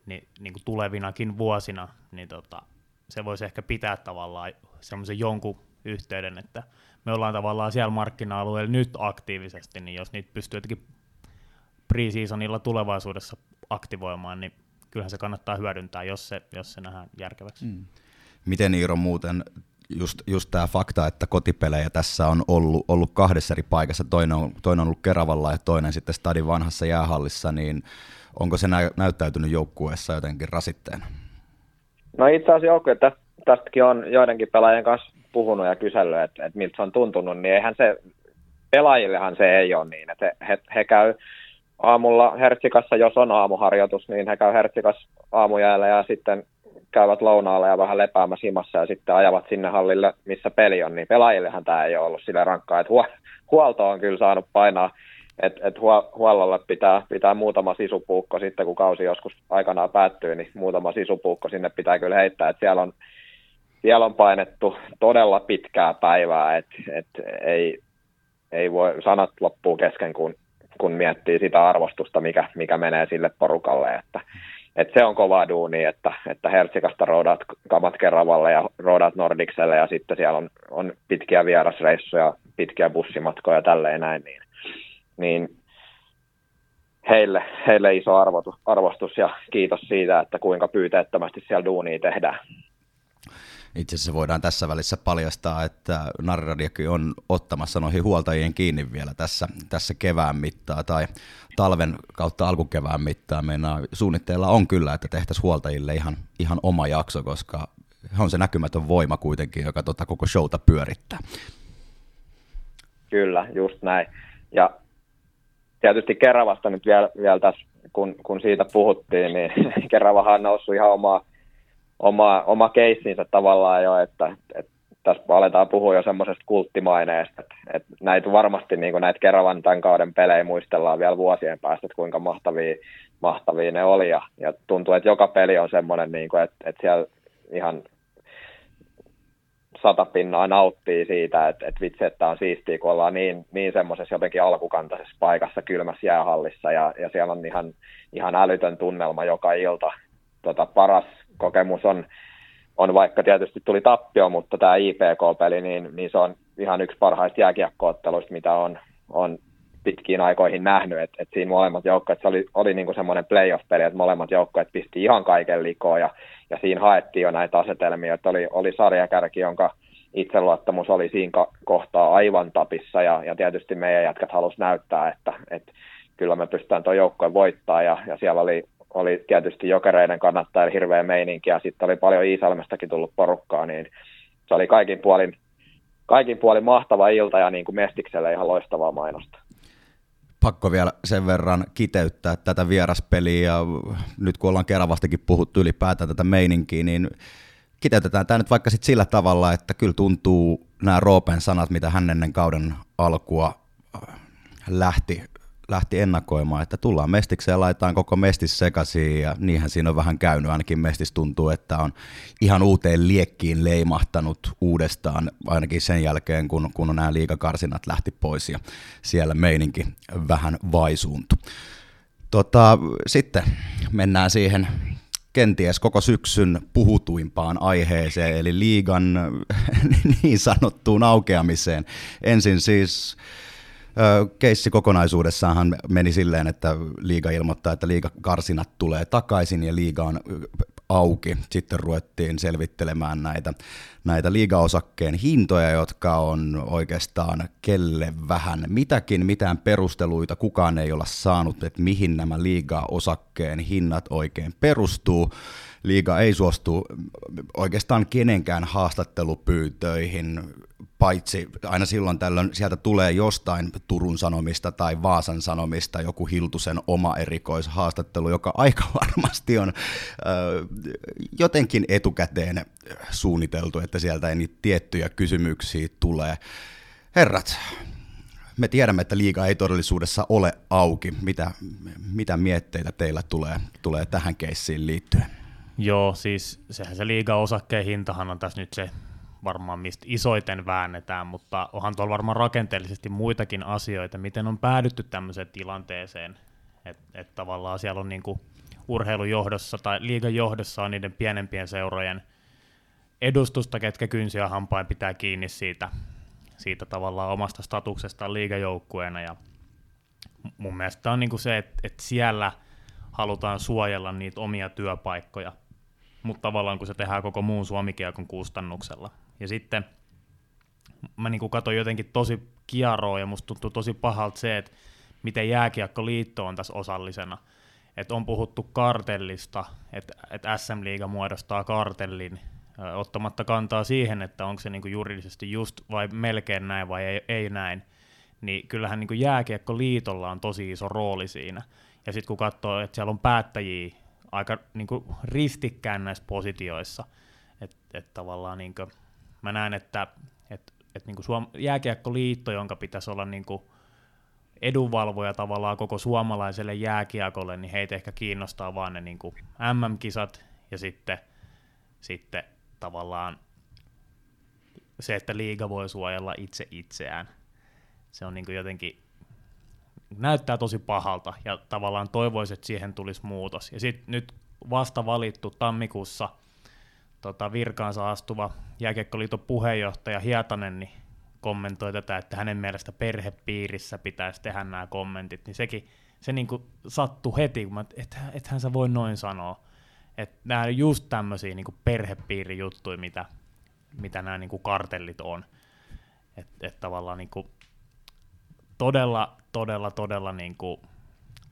Speaker 2: niin, niin kuin tulevinakin vuosina, niin tota, se voisi ehkä pitää tavallaan semmoisen jonkun yhteyden, että me ollaan tavallaan siellä markkina-alueella nyt aktiivisesti, niin jos niitä pystyy jotenkin preseasonilla tulevaisuudessa aktivoimaan, niin kyllähän se kannattaa hyödyntää, jos se, jos se nähdään järkeväksi. Mm.
Speaker 1: Miten Iiro muuten just, just tämä fakta, että kotipelejä tässä on ollut, ollut kahdessa eri paikassa, toinen on, toinen on ollut Keravalla ja toinen sitten Stadin vanhassa jäähallissa, niin onko se nä- näyttäytynyt joukkueessa jotenkin rasitteena?
Speaker 4: No itse asiassa joukkue tästäkin on joidenkin pelaajien kanssa puhunut ja kysellyt, että, että miltä se on tuntunut, niin eihän se, pelaajillehan se ei ole niin, että he, he, käy aamulla Hertsikassa, jos on aamuharjoitus, niin he käy Hertsikas aamujäällä ja sitten käyvät lounaalla ja vähän lepäämässä himassa ja sitten ajavat sinne hallille, missä peli on, niin pelaajillehan tämä ei ole ollut sille rankkaa, että huolto on kyllä saanut painaa. Että et huollolle pitää, pitää muutama sisupuukko sitten, kun kausi joskus aikanaan päättyy, niin muutama sisupuukko sinne pitää kyllä heittää, että siellä on, siellä on painettu todella pitkää päivää, että et ei, ei voi, sanat loppuu kesken, kun, kun miettii sitä arvostusta, mikä, mikä menee sille porukalle, että et se on kova duuni, että, että Hertsikasta roudaat kamat Keravalle ja roudaat Nordikselle ja sitten siellä on, on pitkiä vierasreissuja, pitkiä bussimatkoja ja tälleen näin, niin niin heille, heille iso arvotus, arvostus ja kiitos siitä, että kuinka pyyteettömästi siellä duunia tehdään.
Speaker 1: Itse asiassa voidaan tässä välissä paljastaa, että Narradiakin on ottamassa noihin huoltajien kiinni vielä tässä, tässä kevään mittaa tai talven kautta alkukevään mittaa. Meidän suunnitteilla on kyllä, että tehtäisiin huoltajille ihan, ihan oma jakso, koska on se näkymätön voima kuitenkin, joka tota koko showta pyörittää.
Speaker 4: Kyllä, just näin. Ja tietysti Keravasta nyt vielä, vielä tässä, kun, kun siitä puhuttiin, niin Keravahan on noussut ihan oma, oma, oma keissinsä tavallaan jo, että, että tässä aletaan puhua jo semmoisesta kulttimaineesta, että, että näitä varmasti niin näitä Keravan tämän kauden pelejä muistellaan vielä vuosien päästä, että kuinka mahtavia, mahtavia ne oli, ja, ja tuntuu, että joka peli on semmoinen, niin kuin, että, että siellä ihan sata pinnaa nauttii siitä, että, että vitsi, että on siistiä, kun ollaan niin, niin semmoisessa jotenkin alkukantaisessa paikassa kylmässä jäähallissa ja, ja siellä on ihan, ihan älytön tunnelma joka ilta. Tota, paras kokemus on, on, vaikka tietysti tuli tappio, mutta tämä IPK-peli, niin, niin se on ihan yksi parhaista jääkiekkootteluista, mitä on, on pitkiin aikoihin nähnyt, että, että siinä molemmat joukkueet, se oli, oli niin kuin semmoinen playoff-peli, että molemmat joukkueet pisti ihan kaiken likoon ja, ja siinä haettiin jo näitä asetelmia, että oli, oli sarjakärki, jonka itseluottamus oli siinä kohtaa aivan tapissa ja, ja tietysti meidän jätkät halusi näyttää, että, että kyllä me pystytään tuon joukkojen voittaa ja, ja siellä oli, oli tietysti jokereiden kannattajille hirveä meininki ja sitten oli paljon Iisalmestakin tullut porukkaa, niin se oli kaikin puolin, kaikin puolin mahtava ilta ja niin kuin Mestikselle ihan loistavaa mainosta.
Speaker 1: Pakko vielä sen verran kiteyttää tätä vieraspeliä ja nyt kun ollaan Keravastakin puhuttu ylipäätään tätä meininkiä, niin kiteytetään tämä nyt vaikka sit sillä tavalla, että kyllä tuntuu nämä Roopen sanat, mitä hän ennen kauden alkua äh, lähti, lähti ennakoimaan, että tullaan mestikseen ja laitetaan koko mestis sekaisin ja niinhän siinä on vähän käynyt, ainakin mestis tuntuu, että on ihan uuteen liekkiin leimahtanut uudestaan, ainakin sen jälkeen, kun, kun nämä liikakarsinat lähti pois ja siellä meininki vähän vaisuuntui. Tota, sitten mennään siihen kenties koko syksyn puhutuimpaan aiheeseen, eli liigan niin sanottuun aukeamiseen. Ensin siis keissi kokonaisuudessaan meni silleen, että liiga ilmoittaa, että liigakarsinat tulee takaisin ja liiga on auki. Sitten ruvettiin selvittelemään näitä, näitä liigaosakkeen hintoja, jotka on oikeastaan kelle vähän mitäkin, mitään perusteluita kukaan ei olla saanut, että mihin nämä liigaosakkeen hinnat oikein perustuu. Liiga ei suostu oikeastaan kenenkään haastattelupyytöihin paitsi aina silloin tällöin sieltä tulee jostain Turun Sanomista tai Vaasan Sanomista joku Hiltusen oma erikoishaastattelu, joka aika varmasti on ö, jotenkin etukäteen suunniteltu, että sieltä ei niitä tiettyjä kysymyksiä tule. Herrat, me tiedämme, että liiga ei todellisuudessa ole auki. Mitä, mitä mietteitä teillä tulee, tulee tähän keissiin liittyen?
Speaker 2: Joo, siis sehän se liiga osakkeen hintahan on tässä nyt se varmaan mistä isoiten väännetään, mutta onhan tuolla varmaan rakenteellisesti muitakin asioita, miten on päädytty tämmöiseen tilanteeseen, että et tavallaan siellä on niinku urheilujohdossa tai liigan johdossa on niiden pienempien seurojen edustusta, ketkä kynsiä hampain pitää kiinni siitä, siitä tavallaan omasta statuksestaan liigajoukkueena ja mun mielestä on niinku se, että, että siellä halutaan suojella niitä omia työpaikkoja, mutta tavallaan kun se tehdään koko muun suomikiekon kustannuksella. Ja sitten mä niin katsoin jotenkin tosi kieroa ja musta tuntuu tosi pahalta se, että miten jääkiekkoliitto on tässä osallisena. Että on puhuttu kartellista, että, että SM-liiga muodostaa kartellin ottamatta kantaa siihen, että onko se niin kuin juridisesti just vai melkein näin vai ei, ei näin, niin kyllähän niin kuin jääkiekkoliitolla on tosi iso rooli siinä. Ja sitten kun katsoo, että siellä on päättäjiä aika niin kuin ristikkään näissä positioissa, että et tavallaan niin kuin, mä näen, että et, et niin Suom- jääkiekkoliitto, jonka pitäisi olla niin edunvalvoja tavallaan koko suomalaiselle jääkiekolle, niin heitä ehkä kiinnostaa vaan ne niin MM-kisat ja sitten, sitten tavallaan se, että liiga voi suojella itse itseään. Se on niin jotenkin, näyttää tosi pahalta ja tavallaan toivoisin, että siihen tulisi muutos. Ja sitten nyt vasta valittu tammikuussa tota, virkaansa astuva jääkiekkoliiton puheenjohtaja Hietanen, niin kommentoi tätä, että hänen mielestä perhepiirissä pitäisi tehdä nämä kommentit, niin sekin se niin kuin sattui heti, kun mä, et, ethän sä voi noin sanoa. Että nämä on just tämmöisiä niin perhepiirijuttuja, mitä, mitä nämä niin kuin kartellit on. Että et tavallaan niin kuin todella, todella, todella niin kuin,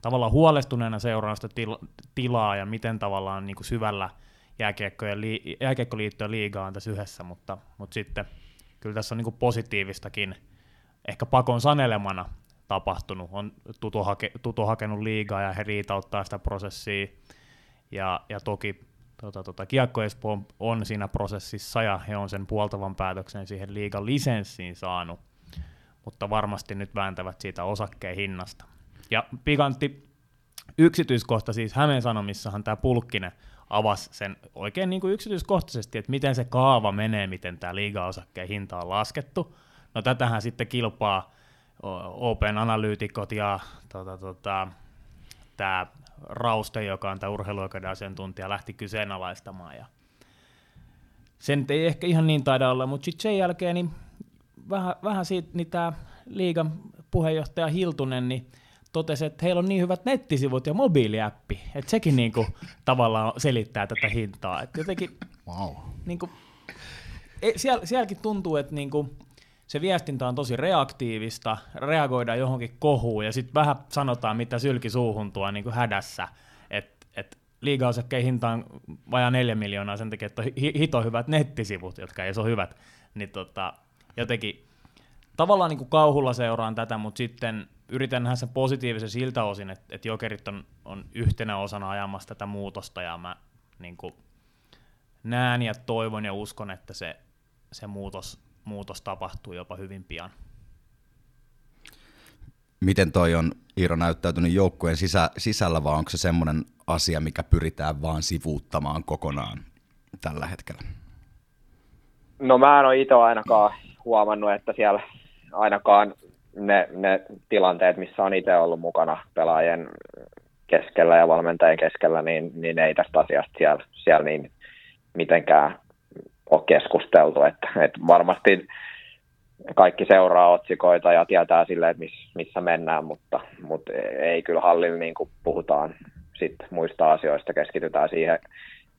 Speaker 2: tavallaan huolestuneena seuraan sitä tila, tilaa ja miten tavallaan niin kuin syvällä jääkiekkoliitto ja liiga on tässä yhdessä, mutta, mutta sitten – kyllä tässä on niin positiivistakin, ehkä pakon sanelemana tapahtunut. On tuto, hake, tuto hakenut liigaa ja he riitauttaa sitä prosessia. Ja, ja toki tota, tota, Kiekko Espoo on siinä prosessissa ja he on sen puoltavan päätöksen siihen liigan lisenssiin saanut, mutta varmasti nyt vääntävät siitä osakkeen hinnasta. Ja pikantti yksityiskohta siis Hämeen Sanomissahan tämä Pulkkinen avasi sen oikein niin kuin yksityiskohtaisesti, että miten se kaava menee, miten tämä liiga-osakkeen hinta on laskettu. No tätähän sitten kilpaa Open Analytikot ja tota, tota, tämä Rauste, joka on tämä urheiluoikeuden asiantuntija, lähti kyseenalaistamaan. Ja sen ei ehkä ihan niin taida olla, mutta sitten sen jälkeen niin vähän, vähän siitä, niin tämä liigan puheenjohtaja Hiltunen, niin totesi, että heillä on niin hyvät nettisivut ja mobiiliäppi, että sekin niinku tavallaan selittää tätä hintaa. Et jotenkin,
Speaker 3: wow.
Speaker 2: niinku, e, siellä, sielläkin tuntuu, että niinku, se viestintä on tosi reaktiivista, reagoidaan johonkin kohuun ja sitten vähän sanotaan, mitä sylki suuhun tuo niinku hädässä, että et liigaosakkeen hinta on vajaa neljä miljoonaa sen takia, että on hito hyvät nettisivut, jotka ei ole hyvät, niin tota, jotenkin tavallaan niin kuin kauhulla seuraan tätä, mutta sitten yritän nähdä sen positiivisen siltä osin, että, että jokerit on, on yhtenä osana ajamassa tätä muutosta ja mä niin kuin, näen ja toivon ja uskon, että se, se muutos, muutos tapahtuu jopa hyvin pian.
Speaker 1: Miten toi on Iiro näyttäytynyt joukkueen sisä, sisällä, vai onko se semmoinen asia, mikä pyritään vaan sivuuttamaan kokonaan tällä hetkellä?
Speaker 4: No mä en ole itse ainakaan huomannut, että siellä ainakaan ne, ne tilanteet, missä on itse ollut mukana pelaajien keskellä ja valmentajien keskellä, niin, niin ei tästä asiasta siellä, siellä niin mitenkään ole keskusteltu. Että, että varmasti kaikki seuraa otsikoita ja tietää sille, että miss, missä mennään, mutta, mutta ei kyllä hallilla niin kuin puhutaan sit muista asioista, keskitytään siihen,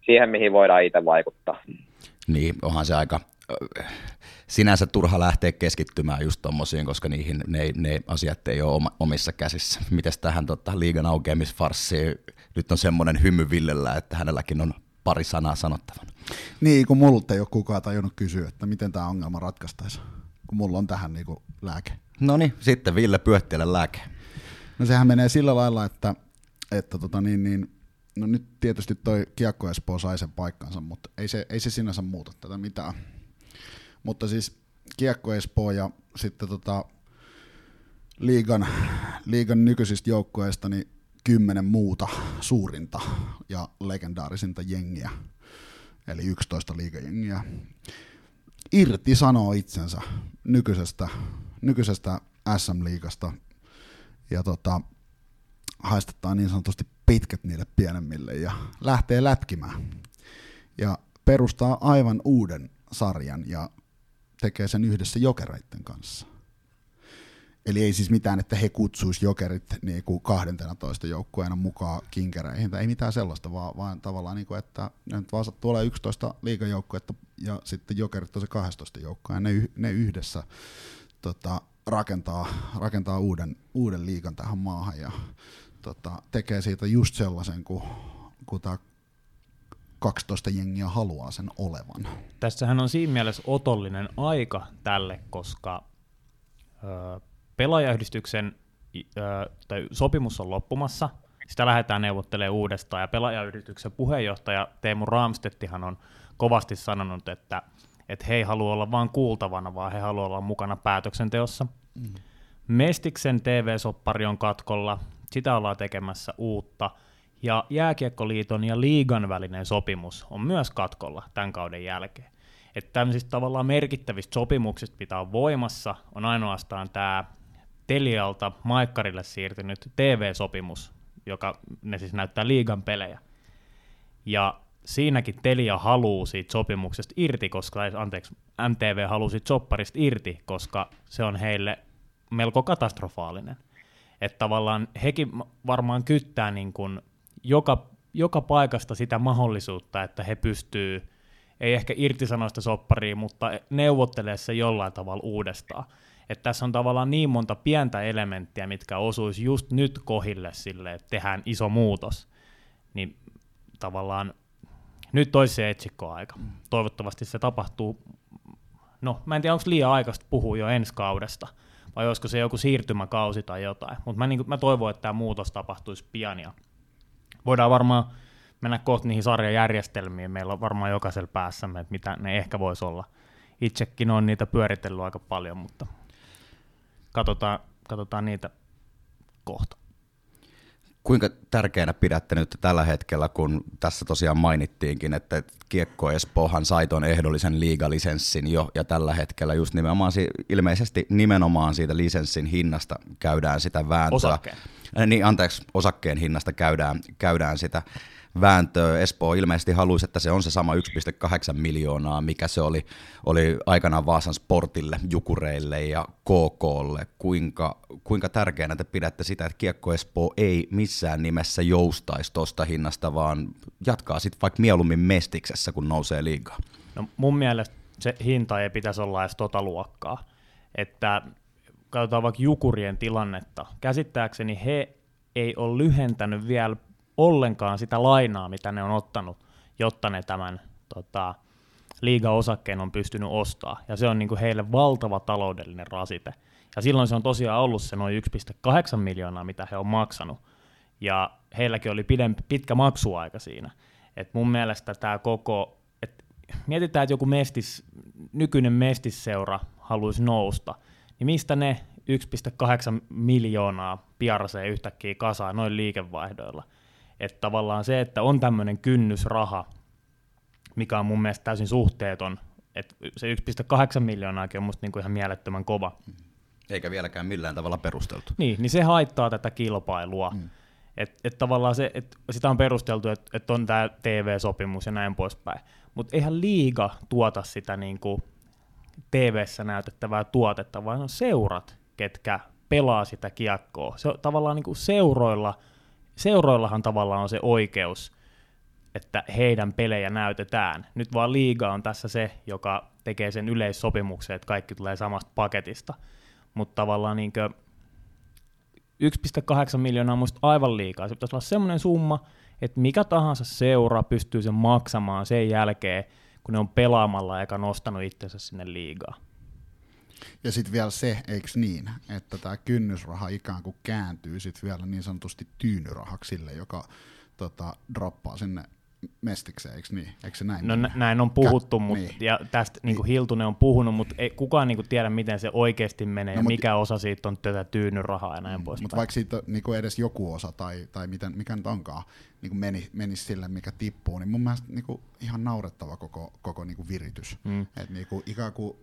Speaker 4: siihen, mihin voidaan itse vaikuttaa.
Speaker 1: Niin, onhan se aika sinänsä turha lähteä keskittymään just tommosiin, koska niihin ne, ne asiat ei ole omissa käsissä. Mites tähän tota, liigan aukeamisfarssiin, nyt on semmoinen hymy Villellä, että hänelläkin on pari sanaa sanottavana.
Speaker 3: Niin, kun multa ei ole kukaan tajunnut kysyä, että miten tämä ongelma ratkaistaisiin, kun mulla on tähän niinku lääke.
Speaker 1: No niin, sitten Ville Pyöttiölle lääke.
Speaker 3: No sehän menee sillä lailla, että, että tota niin, niin, no nyt tietysti toi Kiekko Espoo sai sen paikkansa, mutta ei se, ei se sinänsä muuta tätä mitään mutta siis Kiekko Espoo ja sitten tota, liigan, liigan nykyisistä joukkueista niin kymmenen muuta suurinta ja legendaarisinta jengiä, eli 11 liigajengiä, irti sanoo itsensä nykyisestä, nykyisestä SM-liigasta ja tota, haistetaan niin sanotusti pitkät niille pienemmille ja lähtee lätkimään. Ja perustaa aivan uuden sarjan ja tekee sen yhdessä jokereiden kanssa. Eli ei siis mitään, että he kutsuisi jokerit niin kuin 12 joukkueena mukaan kinkereihin, tai ei mitään sellaista, vaan, vaan tavallaan, niin kuin, että nyt vaan tulee 11 liigajoukkuetta ja sitten jokerit on se 12 joukkoa, ja ne, ne yhdessä tota, rakentaa, rakentaa uuden, uuden liigan tähän maahan ja tota, tekee siitä just sellaisen kuin, kuin tämä 12 jengiä haluaa sen olevan.
Speaker 2: Tässähän on siinä mielessä otollinen aika tälle, koska ö, pelaajayhdistyksen ö, tai sopimus on loppumassa, sitä lähdetään neuvottelemaan uudestaan, ja pelaajayhdistyksen puheenjohtaja Teemu Raamstettihan on kovasti sanonut, että, että he ei halua olla vain kuultavana, vaan he haluavat olla mukana päätöksenteossa. Mm. Mestiksen TV-soppari on katkolla, sitä ollaan tekemässä uutta, ja Jääkiekkoliiton ja liigan välinen sopimus on myös katkolla tämän kauden jälkeen. Että tämmöisistä tavallaan merkittävistä sopimuksista pitää voimassa, on ainoastaan tämä Telialta Maikkarille siirtynyt TV-sopimus, joka ne siis näyttää liigan pelejä. Ja siinäkin Telia haluaa siitä sopimuksesta irti, koska, anteeksi, MTV haluaa siitä sopparista irti, koska se on heille melko katastrofaalinen. Että tavallaan hekin varmaan kyttää niin kuin joka, joka paikasta sitä mahdollisuutta, että he pystyy, ei ehkä irtisanoa sitä sopparia, mutta neuvottelee se jollain tavalla uudestaan. Että tässä on tavallaan niin monta pientä elementtiä, mitkä osuisi just nyt kohille sille, että tehdään iso muutos. Niin tavallaan nyt olisi se etsikkoaika. Toivottavasti se tapahtuu, no mä en tiedä onko liian aikaista puhua jo ensi kaudesta, vai olisiko se joku siirtymäkausi tai jotain. Mutta mä, niin, mä toivon, että tämä muutos tapahtuisi pian ja voidaan varmaan mennä kohta niihin sarjajärjestelmiin. Meillä on varmaan jokaisella päässämme, että mitä ne ehkä voisi olla. Itsekin on niitä pyöritellyt aika paljon, mutta katsotaan, katsotaan niitä kohta.
Speaker 1: Kuinka tärkeänä pidätte nyt tällä hetkellä, kun tässä tosiaan mainittiinkin, että Kiekko Espoohan sai tuon ehdollisen liigalisenssin jo, ja tällä hetkellä just nimenomaan, ilmeisesti nimenomaan siitä lisenssin hinnasta käydään sitä vääntöä.
Speaker 2: Osakkeen.
Speaker 1: Niin, anteeksi, osakkeen hinnasta käydään, käydään sitä vääntöä. Espoo ilmeisesti haluaisi, että se on se sama 1,8 miljoonaa, mikä se oli, oli aikanaan Vaasan Sportille, Jukureille ja KKlle. Kuinka, kuinka tärkeänä te pidätte sitä, että Kiekko Espoo ei missään nimessä joustaisi tuosta hinnasta, vaan jatkaa sitten vaikka mieluummin mestiksessä, kun nousee liigaa?
Speaker 2: No mun mielestä se hinta ei pitäisi olla edes tota luokkaa. Että katsotaan vaikka Jukurien tilannetta. Käsittääkseni he ei ole lyhentänyt vielä ollenkaan sitä lainaa, mitä ne on ottanut, jotta ne tämän tota, liiga-osakkeen on pystynyt ostaa. Ja se on niin kuin heille valtava taloudellinen rasite. Ja silloin se on tosiaan ollut se noin 1,8 miljoonaa, mitä he on maksanut. Ja heilläkin oli pidempi, pitkä maksuaika siinä. Et mun mielestä tämä koko, et mietitään, että joku mestis, nykyinen mestisseura haluaisi nousta, niin mistä ne 1,8 miljoonaa piarsee yhtäkkiä kasaan noin liikevaihdoilla? Että tavallaan se, että on tämmöinen kynnysraha, mikä on mun mielestä täysin suhteeton, että se 1,8 miljoonaakin on musta niinku ihan mielettömän kova.
Speaker 1: Eikä vieläkään millään tavalla perusteltu.
Speaker 2: Niin, niin se haittaa tätä kilpailua. Mm. Et, et tavallaan se, et sitä on perusteltu, että et on tämä TV-sopimus ja näin poispäin. Mutta eihän liiga tuota sitä niinku TV-ssä näytettävää tuotetta, vaan on seurat, ketkä pelaa sitä kiekkoa. Se on tavallaan niinku seuroilla – seuroillahan tavallaan on se oikeus, että heidän pelejä näytetään. Nyt vaan liiga on tässä se, joka tekee sen yleissopimuksen, että kaikki tulee samasta paketista. Mutta tavallaan niin 1,8 miljoonaa on muista aivan liikaa. Se pitäisi olla semmoinen summa, että mikä tahansa seura pystyy sen maksamaan sen jälkeen, kun ne on pelaamalla eikä nostanut itsensä sinne liigaan.
Speaker 3: Ja sitten vielä se, eikö niin, että tämä kynnysraha ikään kuin kääntyy sitten vielä niin sanotusti tyynyrahaksi sille, joka tota, droppaa sinne mestikseen, eikö niin? Eikö se näin?
Speaker 2: No nä- näin on puhuttu, Kä- mut, niin. ja tästä niin. Niin
Speaker 3: Hiltunen
Speaker 2: on puhunut, mutta ei kukaan niin kuin tiedä, miten se oikeasti menee, no, ja mikä osa siitä on tätä tyynyrahaa ja näin mm, pois.
Speaker 3: Mutta vaikka siitä niin kuin edes joku osa, tai, tai miten, mikä nyt onkaan, niin kuin meni, menisi sille, mikä tippuu, niin mun mielestä niin kuin ihan naurettava koko, koko niin kuin viritys. Mm. Et niin kuin, ikään kuin,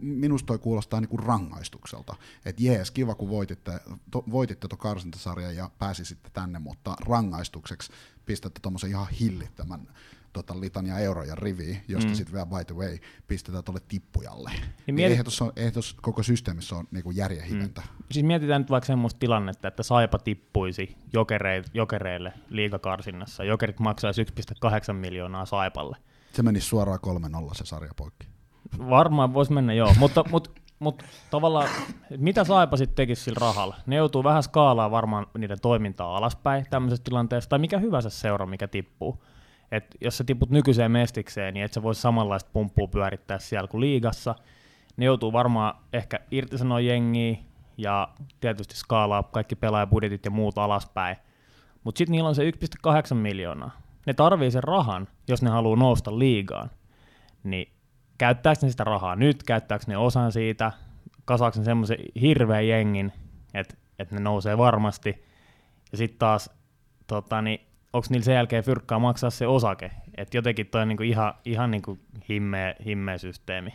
Speaker 3: minusta toi kuulostaa niin kuin rangaistukselta. Että jees, kiva kun voititte, to, voititte tuon karsintasarjan ja pääsisitte tänne, mutta rangaistukseksi pistätte tuommoisen ihan hillittömän tota, litania euroja riviin, josta mm. sitten vielä by the way pistetään tuolle tippujalle. Niin, niin mieti... tuossa, eihän tuossa koko systeemissä on niinku järjen hiventä. Mm.
Speaker 2: Siis mietitään nyt vaikka semmoista tilannetta, että Saipa tippuisi jokereille, jokereille liigakarsinnassa. Jokerit maksaisi 1,8 miljoonaa Saipalle.
Speaker 3: Se menisi suoraan 3-0 se sarja poikki.
Speaker 2: Varmaan voisi mennä joo, mutta, mutta mutta tavallaan, mitä Saipa sitten tekisi sillä rahalla? Ne joutuu vähän skaalaa varmaan niiden toimintaa alaspäin tämmöisessä tilanteessa, tai mikä hyvänsä seura, mikä tippuu. Et jos sä tiput nykyiseen mestikseen, niin et sä voi samanlaista pumppua pyörittää siellä kuin liigassa. Ne joutuu varmaan ehkä irtisanoa jengiä ja tietysti skaalaa kaikki pelaajabudjetit ja muut alaspäin. Mutta sitten niillä on se 1,8 miljoonaa. Ne tarvii sen rahan, jos ne haluaa nousta liigaan. Niin käyttääkö ne sitä rahaa nyt, käyttääkö ne osan siitä, kasaako ne semmoisen hirveän jengin, että et ne nousee varmasti. Ja sitten taas, tota, niin, onko niillä sen jälkeen fyrkkaa maksaa se osake. Että jotenkin toi on niinku ihan, ihan niinku himmeä, himmeä systeemi.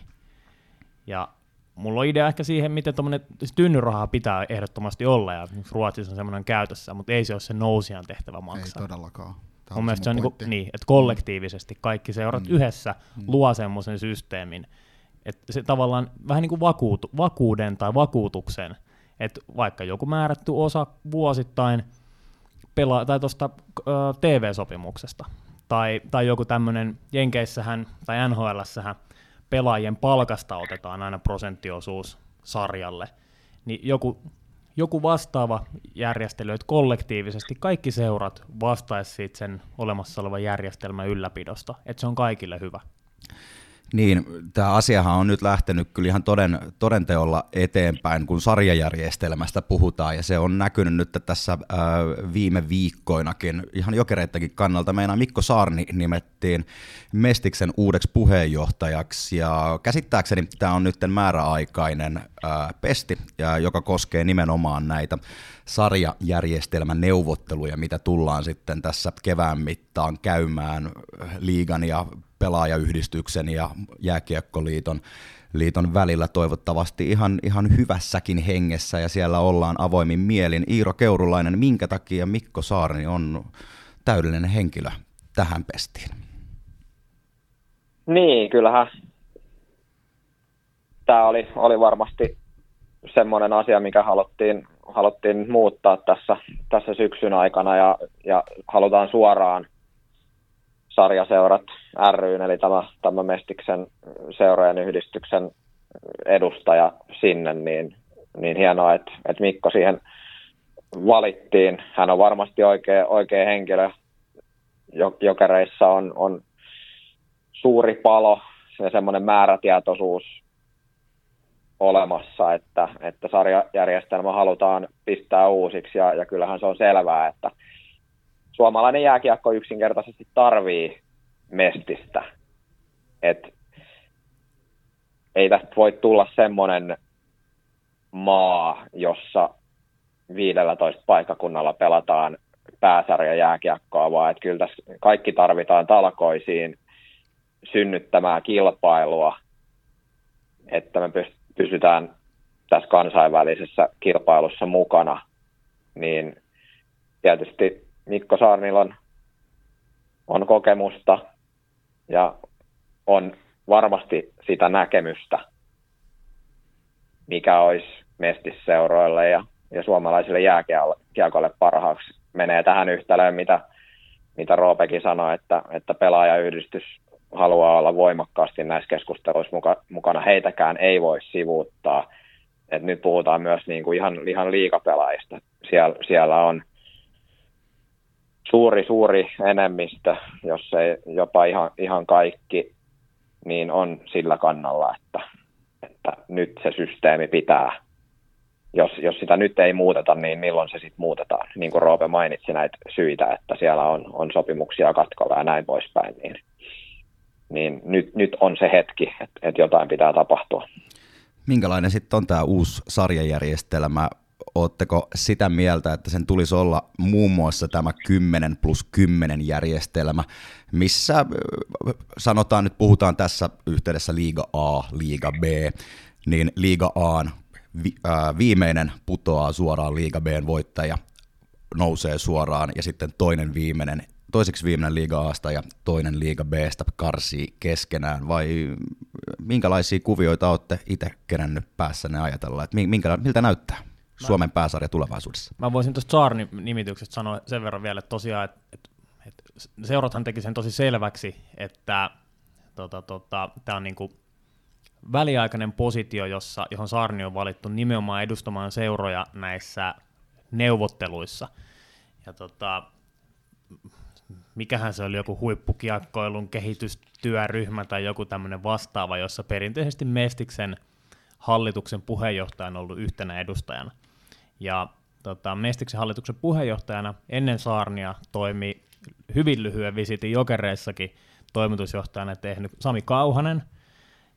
Speaker 2: Ja mulla on idea ehkä siihen, miten tuommoinen tynnyrahaa pitää ehdottomasti olla, ja Ruotsissa on semmoinen käytössä, mutta ei se ole se nousijan tehtävä maksaa.
Speaker 3: Ei todellakaan. Tämä
Speaker 2: Mun mielestä se on
Speaker 3: mun
Speaker 2: niin, niin, että kollektiivisesti kaikki seurat
Speaker 3: Mm.
Speaker 2: yhdessä
Speaker 3: Mm.
Speaker 2: luo semmoisen systeemin, että se tavallaan vähän niin kuin vakuutu, vakuuden tai vakuutuksen, että vaikka joku määrätty osa vuosittain pelaa, tai tuosta TV-sopimuksesta, tai, tai joku tämmöinen, Jenkeissähän tai NHLssähän pelaajien palkasta otetaan aina prosenttiosuus sarjalle, niin joku, joku vastaava järjestely, että kollektiivisesti kaikki seurat vastaisi siitä sen olemassa olevan järjestelmän ylläpidosta, että se on kaikille hyvä.
Speaker 1: Niin, tämä asiahan on nyt lähtenyt kyllä ihan toden, todenteolla eteenpäin, kun sarjajärjestelmästä puhutaan, ja se on näkynyt nyt tässä ää, viime viikkoinakin, ihan jokereittakin kannalta. Meina Mikko Saarni nimettiin Mestiksen uudeksi puheenjohtajaksi, ja käsittääkseni tämä on nyt määräaikainen ää, pesti, ja, joka koskee nimenomaan näitä sarjajärjestelmän neuvotteluja, mitä tullaan sitten tässä kevään mittaan käymään liigan ja pelaajayhdistyksen ja jääkiekkoliiton liiton välillä toivottavasti ihan, ihan hyvässäkin hengessä ja siellä ollaan avoimin mielin. Iiro Keurulainen, minkä takia Mikko Saarni on täydellinen henkilö tähän pestiin?
Speaker 4: Niin, kyllähän tämä oli, oli varmasti semmoinen asia, mikä haluttiin, haluttiin muuttaa tässä, tässä syksyn aikana ja, ja halutaan suoraan sarjaseurat ryn, eli tämä, tämä Mestiksen seurojen yhdistyksen edustaja sinne, niin, niin hienoa, että, että Mikko siihen valittiin. Hän on varmasti oikea, oikea henkilö. Jokereissa on, on suuri palo ja semmoinen määrätietoisuus olemassa, että, että sarjajärjestelmä halutaan pistää uusiksi ja, ja kyllähän se on selvää, että suomalainen jääkiekko yksinkertaisesti tarvii mestistä. Et ei tästä voi tulla semmoinen maa, jossa 15 paikkakunnalla pelataan pääsarja jääkiekkoa, vaan että kyllä tässä kaikki tarvitaan talkoisiin synnyttämään kilpailua, että me pysytään tässä kansainvälisessä kilpailussa mukana, niin tietysti Mikko Saarnilla on, on kokemusta ja on varmasti sitä näkemystä, mikä olisi mestisseuroille ja, ja suomalaisille jääkiekolle parhaaksi. Menee tähän yhtälöön, mitä, mitä Roopekin sanoi, että, että pelaajayhdistys haluaa olla voimakkaasti näissä keskusteluissa muka, mukana. Heitäkään ei voi sivuuttaa. Et nyt puhutaan myös niin kuin ihan, ihan liikapelaajista. Siellä, siellä on suuri, suuri enemmistö, jos ei jopa ihan, ihan kaikki, niin on sillä kannalla, että, että nyt se systeemi pitää. Jos, jos sitä nyt ei muuteta, niin milloin se sitten muutetaan? Niin kuin Roope mainitsi näitä syitä, että siellä on, on sopimuksia katkolla ja näin poispäin, niin, niin nyt, nyt on se hetki, että, että jotain pitää tapahtua.
Speaker 1: Minkälainen sitten on tämä uusi sarjajärjestelmä? Oletteko sitä mieltä, että sen tulisi olla muun muassa tämä 10 plus 10 järjestelmä, missä sanotaan, nyt puhutaan tässä yhteydessä Liiga A, Liiga B, niin Liiga A vi, viimeinen putoaa suoraan Liiga Bn voittaja, nousee suoraan ja sitten toinen viimeinen, toiseksi viimeinen Liiga Asta ja toinen Liiga Bstä karsii keskenään vai minkälaisia kuvioita olette itse kerännyt päässänne ajatella, että minkä, miltä näyttää? Suomen pääsarja tulevaisuudessa.
Speaker 2: Mä voisin tuosta Saarnin nimityksestä sanoa sen verran vielä, että tosiaan, että, että, että seurathan teki sen tosi selväksi, että tota, tota, tämä on niinku väliaikainen positio, jossa, johon Saarni on valittu nimenomaan edustamaan seuroja näissä neuvotteluissa. Ja tota, mikähän se oli joku huippukiekkoilun kehitystyöryhmä tai joku tämmöinen vastaava, jossa perinteisesti Mestiksen hallituksen puheenjohtaja on ollut yhtenä edustajana. Ja tota, Mestiksen hallituksen puheenjohtajana ennen Saarnia toimi hyvin lyhyen visitin Jokereissakin toimitusjohtajana tehnyt Sami Kauhanen,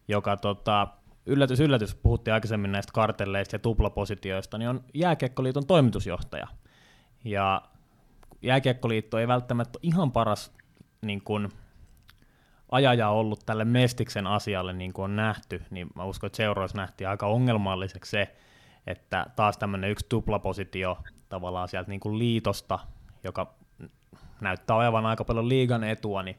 Speaker 2: joka tota, yllätys, yllätys, puhuttiin aikaisemmin näistä kartelleista ja tuplapositioista, niin on Jääkiekkoliiton toimitusjohtaja. Ja Jääkiekkoliitto ei välttämättä ihan paras niin kuin, ajaja ollut tälle Mestiksen asialle, niin kuin on nähty, niin mä uskon, että seuroissa nähtiin aika ongelmalliseksi se, että taas tämmöinen yksi tuplapositio tavallaan sieltä niin kuin liitosta, joka näyttää olevan aika paljon liigan etua, niin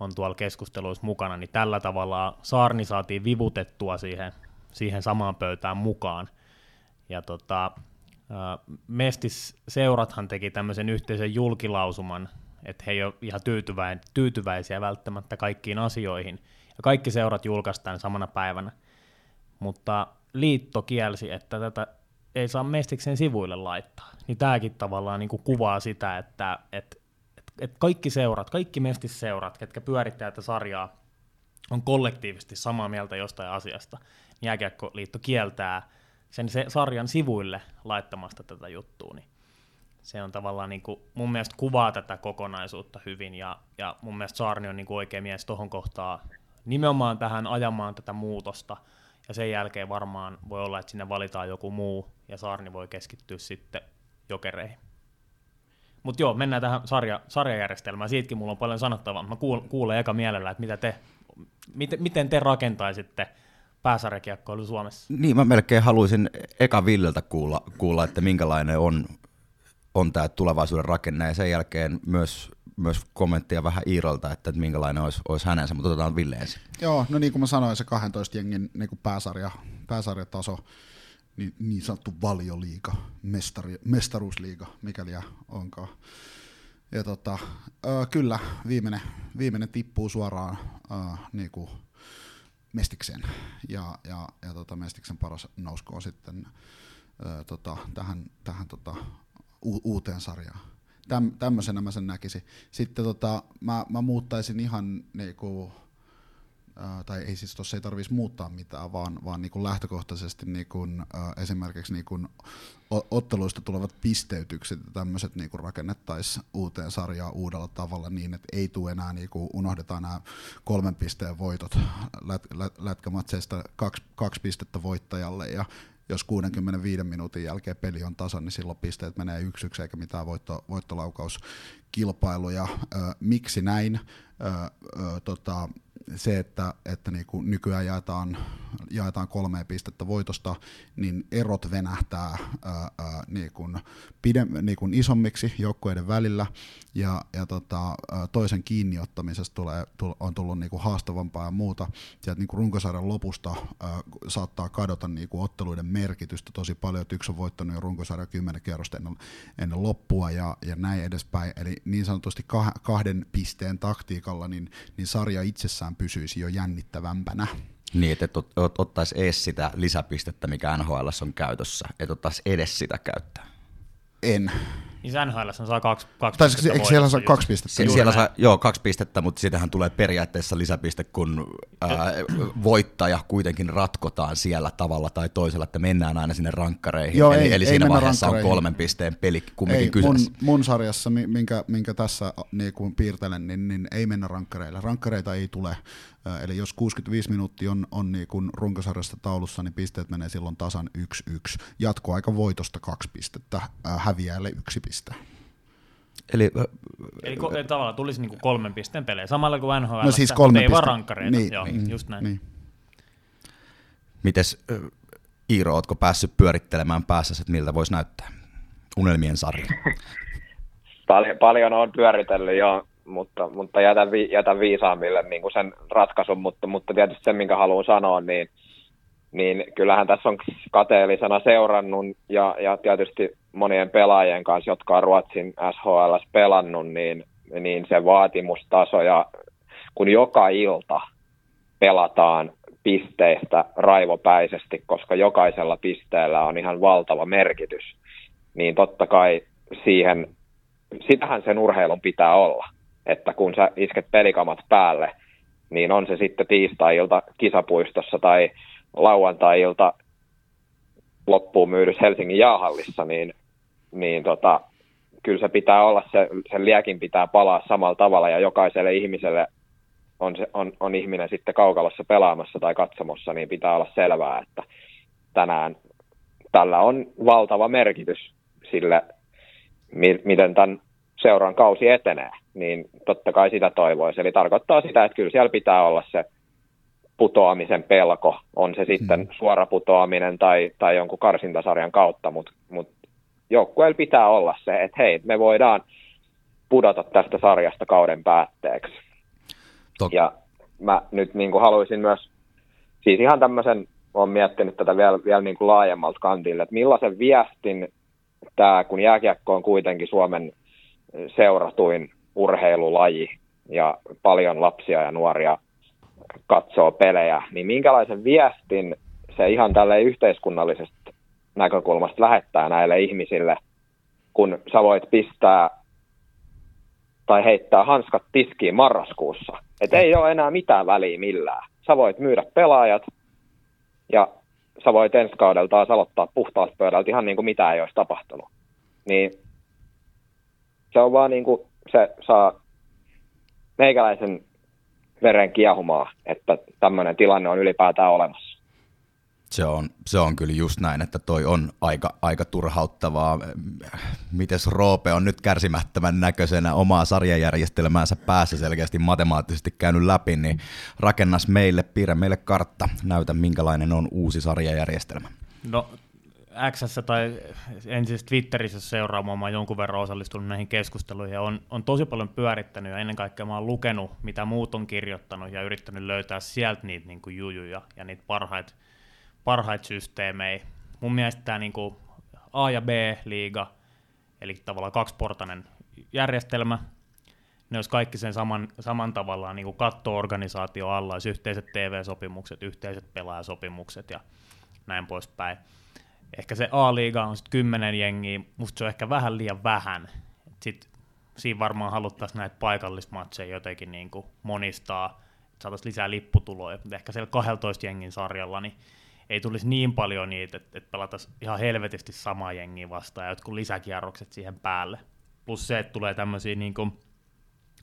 Speaker 2: on tuolla keskusteluissa mukana, niin tällä tavalla Saarni saatiin vivutettua siihen, siihen samaan pöytään mukaan. Ja tota, Mestis seurathan teki tämmöisen yhteisen julkilausuman, että he ei ole ihan tyytyväisiä välttämättä kaikkiin asioihin. Ja kaikki seurat julkaistaan samana päivänä. Mutta liitto kielsi, että tätä ei saa Mestiksen sivuille laittaa. Niin tämäkin tavallaan niin kuin kuvaa sitä, että, että, että kaikki seurat, kaikki Mestisseurat, ketkä pyörittää tätä sarjaa, on kollektiivisesti samaa mieltä jostain asiasta. Jääkiekkoliitto kieltää sen se sarjan sivuille laittamasta tätä juttua, niin se on tavallaan niin kuin, mun mielestä kuvaa tätä kokonaisuutta hyvin, ja, ja mun mielestä Saarni on niin kuin oikea mies tuohon kohtaan nimenomaan tähän ajamaan tätä muutosta, ja sen jälkeen varmaan voi olla, että sinne valitaan joku muu, ja Saarni voi keskittyä sitten jokereihin. Mutta joo, mennään tähän sarja, sarjajärjestelmään. Siitäkin mulla on paljon sanottavaa. Mä kuulen eka mielellä, että mitä te, miten, miten te rakentaisitte – pääsarjakiekkoilu Suomessa.
Speaker 1: Niin, mä melkein haluaisin eka Villeltä kuulla, kuulla että minkälainen on, on tämä tulevaisuuden rakenne, ja sen jälkeen myös, myös kommenttia vähän Iirolta, että, että minkälainen olisi, olisi hänensä, mutta otetaan Ville ensin.
Speaker 3: Joo, no niin kuin mä sanoin, se 12 jengin niin kuin pääsarja, pääsarjataso, niin, niin sanottu valioliiga, mestari, mestaruusliiga, mikäli onkaan. Ja tota, äh, kyllä, viimeinen, viimeinen tippuu suoraan äh, niin kuin Mestiksen ja, ja, ja tota Mestiksen paras nouskoon sitten ö, tota, tähän, tähän tota, u, uuteen sarjaan. Täm, tämmöisenä mä sen näkisin. Sitten tota, mä, mä muuttaisin ihan niinku, tai ei siis tuossa ei tarvitsisi muuttaa mitään, vaan, vaan niin kuin lähtökohtaisesti niin kuin, äh, esimerkiksi niin kuin otteluista tulevat pisteytykset ja tämmöiset niin rakennettaisiin uuteen sarjaan uudella tavalla niin, että ei tule enää, niin kuin unohdetaan nämä kolmen pisteen voitot lät, lät, lätkämatseista kaksi, kaksi pistettä voittajalle ja jos 65 minuutin jälkeen peli on tasan, niin silloin pisteet menee yksi yksi eikä mitään voitto, voittolaukauskilpailuja. Ö, miksi näin? Ö, ö, tota, se, että, että niin kuin nykyään jaetaan, jaetaan kolme pistettä voitosta, niin erot venähtää ää, ää, niin kuin pide, niin kuin isommiksi joukkueiden välillä, ja, ja tota, toisen kiinniottamisesta tulee, on tullut niin kuin haastavampaa ja muuta. Sieltä niin runkosarjan lopusta ää, saattaa kadota niin kuin otteluiden merkitystä tosi paljon, että yksi on voittanut jo runkosarjan kymmenen kierrosta ennen, ennen loppua ja, ja näin edespäin. Eli niin sanotusti kahden pisteen taktiikalla niin, niin sarja itsessään pysyisi jo jännittävämpänä.
Speaker 1: Niin, että et ottaisi edes sitä lisäpistettä, mikä NHL on käytössä, että ottaisi edes sitä käyttää.
Speaker 3: En.
Speaker 2: Niin NHL saa kaksi, kaksi
Speaker 3: tai pistettä. Eikö siellä saa kaksi pistettä?
Speaker 1: Sie- siellä saa, joo, kaksi pistettä, mutta siitähän tulee periaatteessa lisäpiste, kun ää, voittaja kuitenkin ratkotaan siellä tavalla tai toisella, että mennään aina sinne rankkareihin. Joo, eli, ei, eli ei siinä vaiheessa on kolmen pisteen peli kumminkin ei, kyseessä.
Speaker 3: Mun, mun sarjassa, minkä, minkä tässä niin kuin piirtelen, niin, niin ei mennä rankkareille. Rankkareita ei tule. Eli jos 65 minuuttia on, on niin kuin runkosarjasta taulussa, niin pisteet menee silloin tasan 1-1. Jatkoaika voitosta kaksi pistettä, häviäjälle yksi piste.
Speaker 1: Eli,
Speaker 2: Eli ko- tavallaan tulisi niinku kolmen pisteen pelejä, samalla kuin NHL,
Speaker 3: no siis kolme
Speaker 2: ei
Speaker 3: piste-
Speaker 2: vaan rankkareita.
Speaker 3: niin,
Speaker 2: Joo,
Speaker 3: niin,
Speaker 2: just näin.
Speaker 3: Niin.
Speaker 1: Mites Iiro, ootko päässyt pyörittelemään päässä, että miltä voisi näyttää unelmien sarja?
Speaker 4: Paljon, paljon on pyöritellyt jo mutta, mutta jätän, vi, jätän viisaammille niin kuin sen ratkaisun, mutta, mutta tietysti se, minkä haluan sanoa, niin, niin kyllähän tässä on kateellisena seurannut ja, ja tietysti monien pelaajien kanssa, jotka on Ruotsin SHL pelannut, niin, niin se vaatimustaso ja kun joka ilta pelataan pisteistä raivopäisesti, koska jokaisella pisteellä on ihan valtava merkitys, niin totta kai siihen sitähän sen urheilun pitää olla, että kun sä isket pelikamat päälle, niin on se sitten tiistai-ilta kisapuistossa tai lauantai-ilta loppuun myydys Helsingin jaahallissa, niin, niin tota, kyllä se pitää olla, se, sen liekin pitää palaa samalla tavalla ja jokaiselle ihmiselle on, se, on, on ihminen sitten kaukalossa pelaamassa tai katsomossa, niin pitää olla selvää, että tänään tällä on valtava merkitys sille, mi- miten tämän seuran kausi etenee, niin totta kai sitä toivoisi. Eli tarkoittaa sitä, että kyllä siellä pitää olla se putoamisen pelko, on se sitten hmm. suora putoaminen tai, tai jonkun karsintasarjan kautta, mutta mut joukkueella pitää olla se, että hei, me voidaan pudota tästä sarjasta kauden päätteeksi. Tok- ja mä nyt niin kuin haluaisin myös, siis ihan tämmöisen, olen miettinyt tätä vielä, vielä niin kuin laajemmalta kantille, että millaisen viestin tämä, kun jääkiekko on kuitenkin Suomen seuratuin urheilulaji ja paljon lapsia ja nuoria katsoo pelejä, niin minkälaisen viestin se ihan tälle yhteiskunnallisesta näkökulmasta lähettää näille ihmisille, kun sä voit pistää tai heittää hanskat tiskiin marraskuussa. Että ei ole enää mitään väliä millään. Sä voit myydä pelaajat ja sä voit ensi kaudella taas aloittaa puhtaalta pöydältä ihan niin kuin mitään ei olisi tapahtunut. Niin se on vaan niin kuin, se saa meikäläisen veren kiehumaa, että tämmöinen tilanne on ylipäätään olemassa.
Speaker 1: Se on, se on kyllä just näin, että toi on aika, aika turhauttavaa. Mites Roope on nyt kärsimättömän näköisenä omaa sarjajärjestelmäänsä päässä selkeästi matemaattisesti käynyt läpi, niin rakennas meille, piirrä meille kartta, näytä minkälainen on uusi sarjajärjestelmä.
Speaker 2: No X tai ensin Twitterissä seuraamaan, mä oon jonkun verran osallistunut näihin keskusteluihin ja on, on tosi paljon pyörittänyt ja ennen kaikkea mä oon lukenut, mitä muut on kirjoittanut ja yrittänyt löytää sieltä niitä niin kuin jujuja ja niitä parhaita parhaita systeemejä. Mun mielestä tämä niin kuin A- ja B-liiga, eli tavallaan kaksiportainen järjestelmä, ne olisi kaikki sen saman, saman tavallaan niin katto-organisaatio alla, olisi yhteiset TV-sopimukset, yhteiset pelaajasopimukset ja näin poispäin. Ehkä se A-liiga on sitten kymmenen jengiä, musta se on ehkä vähän liian vähän. Sitten siinä varmaan haluttaisiin näitä paikallismatseja jotenkin niin kuin monistaa, että saataisiin lisää lipputuloja, ehkä siellä 12 jengin sarjalla, niin ei tulisi niin paljon niitä, että, että pelataan ihan helvetisti samaa jengiä vastaan ja jotkut lisäkierrokset siihen päälle. Plus se, että tulee tämmöisiä, niin kuin,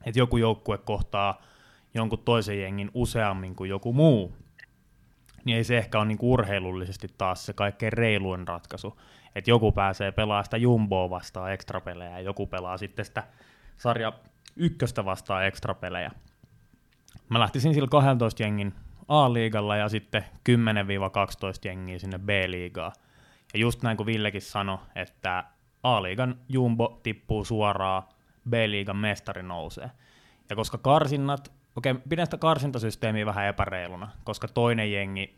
Speaker 2: että joku joukkue kohtaa jonkun toisen jengin useammin kuin joku muu, niin ei se ehkä ole niin urheilullisesti taas se kaikkein reiluin ratkaisu. Että joku pääsee pelaamaan sitä jumboa vastaan ekstrapelejä ja joku pelaa sitten sitä sarja ykköstä vastaan ekstrapelejä. Mä lähtisin sillä 12 jengin A-liigalla ja sitten 10-12 jengiä sinne B-liigaa. Ja just näin kuin Villekin sanoi, että A-liigan jumbo tippuu suoraan, B-liigan mestari nousee. Ja koska karsinnat, okei, okay, pidän sitä karsintasysteemiä vähän epäreiluna, koska toinen jengi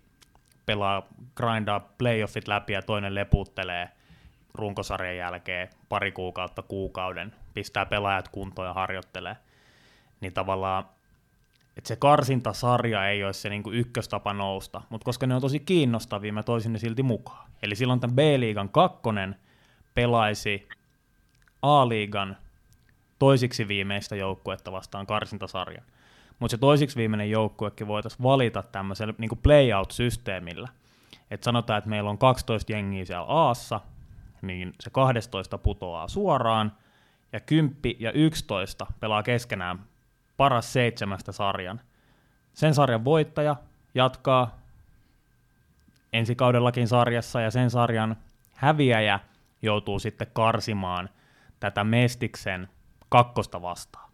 Speaker 2: pelaa, grindaa playoffit läpi ja toinen leputtelee runkosarjan jälkeen pari kuukautta kuukauden, pistää pelaajat kuntoon ja harjoittelee, niin tavallaan että se karsintasarja ei ole se niinku ykköstapa nousta, mutta koska ne on tosi kiinnostavia, mä toisin ne silti mukaan. Eli silloin tämän B-liigan kakkonen pelaisi A-liigan toisiksi viimeistä joukkuetta vastaan karsintasarjan. Mutta se toisiksi viimeinen joukkuekin voitaisiin valita tämmöisellä niin playout-systeemillä. Että sanotaan, että meillä on 12 jengiä siellä Aassa, niin se 12 putoaa suoraan, ja 10 ja 11 pelaa keskenään paras seitsemästä sarjan. Sen sarjan voittaja jatkaa ensi kaudellakin sarjassa ja sen sarjan häviäjä joutuu sitten karsimaan tätä Mestiksen kakkosta vastaan.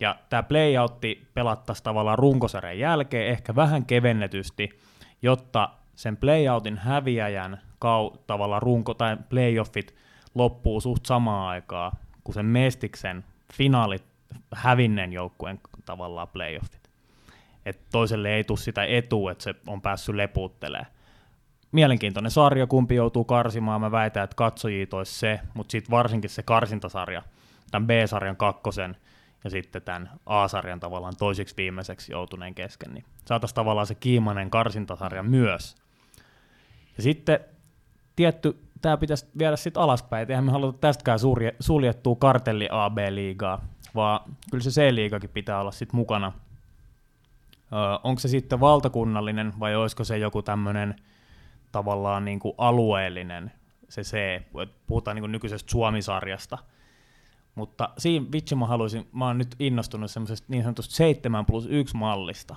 Speaker 2: Ja tämä playoutti pelattaisiin tavallaan runkosarjan jälkeen ehkä vähän kevennetysti, jotta sen playoutin häviäjän kau, tavallaan runko tai playoffit loppuu suht samaan aikaan kuin sen Mestiksen finaalit hävinneen joukkueen tavallaan playoffit. Et toiselle ei tule sitä etua, että se on päässyt lepuuttelee. Mielenkiintoinen sarja, kumpi joutuu karsimaan. Mä väitän, että katsojia toisi se, mutta sitten varsinkin se karsintasarja, tämän B-sarjan kakkosen ja sitten tämän A-sarjan tavallaan toiseksi viimeiseksi joutuneen kesken, niin saataisiin tavallaan se kiimainen karsintasarja myös. Ja sitten tietty tämä pitäisi viedä sitten alaspäin, et eihän me haluta tästäkään surje, suljettua kartelli AB-liigaa, vaan kyllä se C-liigakin pitää olla sitten mukana. Onko se sitten valtakunnallinen vai olisiko se joku tämmöinen tavallaan niin kuin alueellinen se C, puhutaan niin kuin nykyisestä Suomisarjasta. Mutta siinä vitsi mä haluaisin, mä oon nyt innostunut semmoisesta niin sanotusta 7 plus 1 mallista,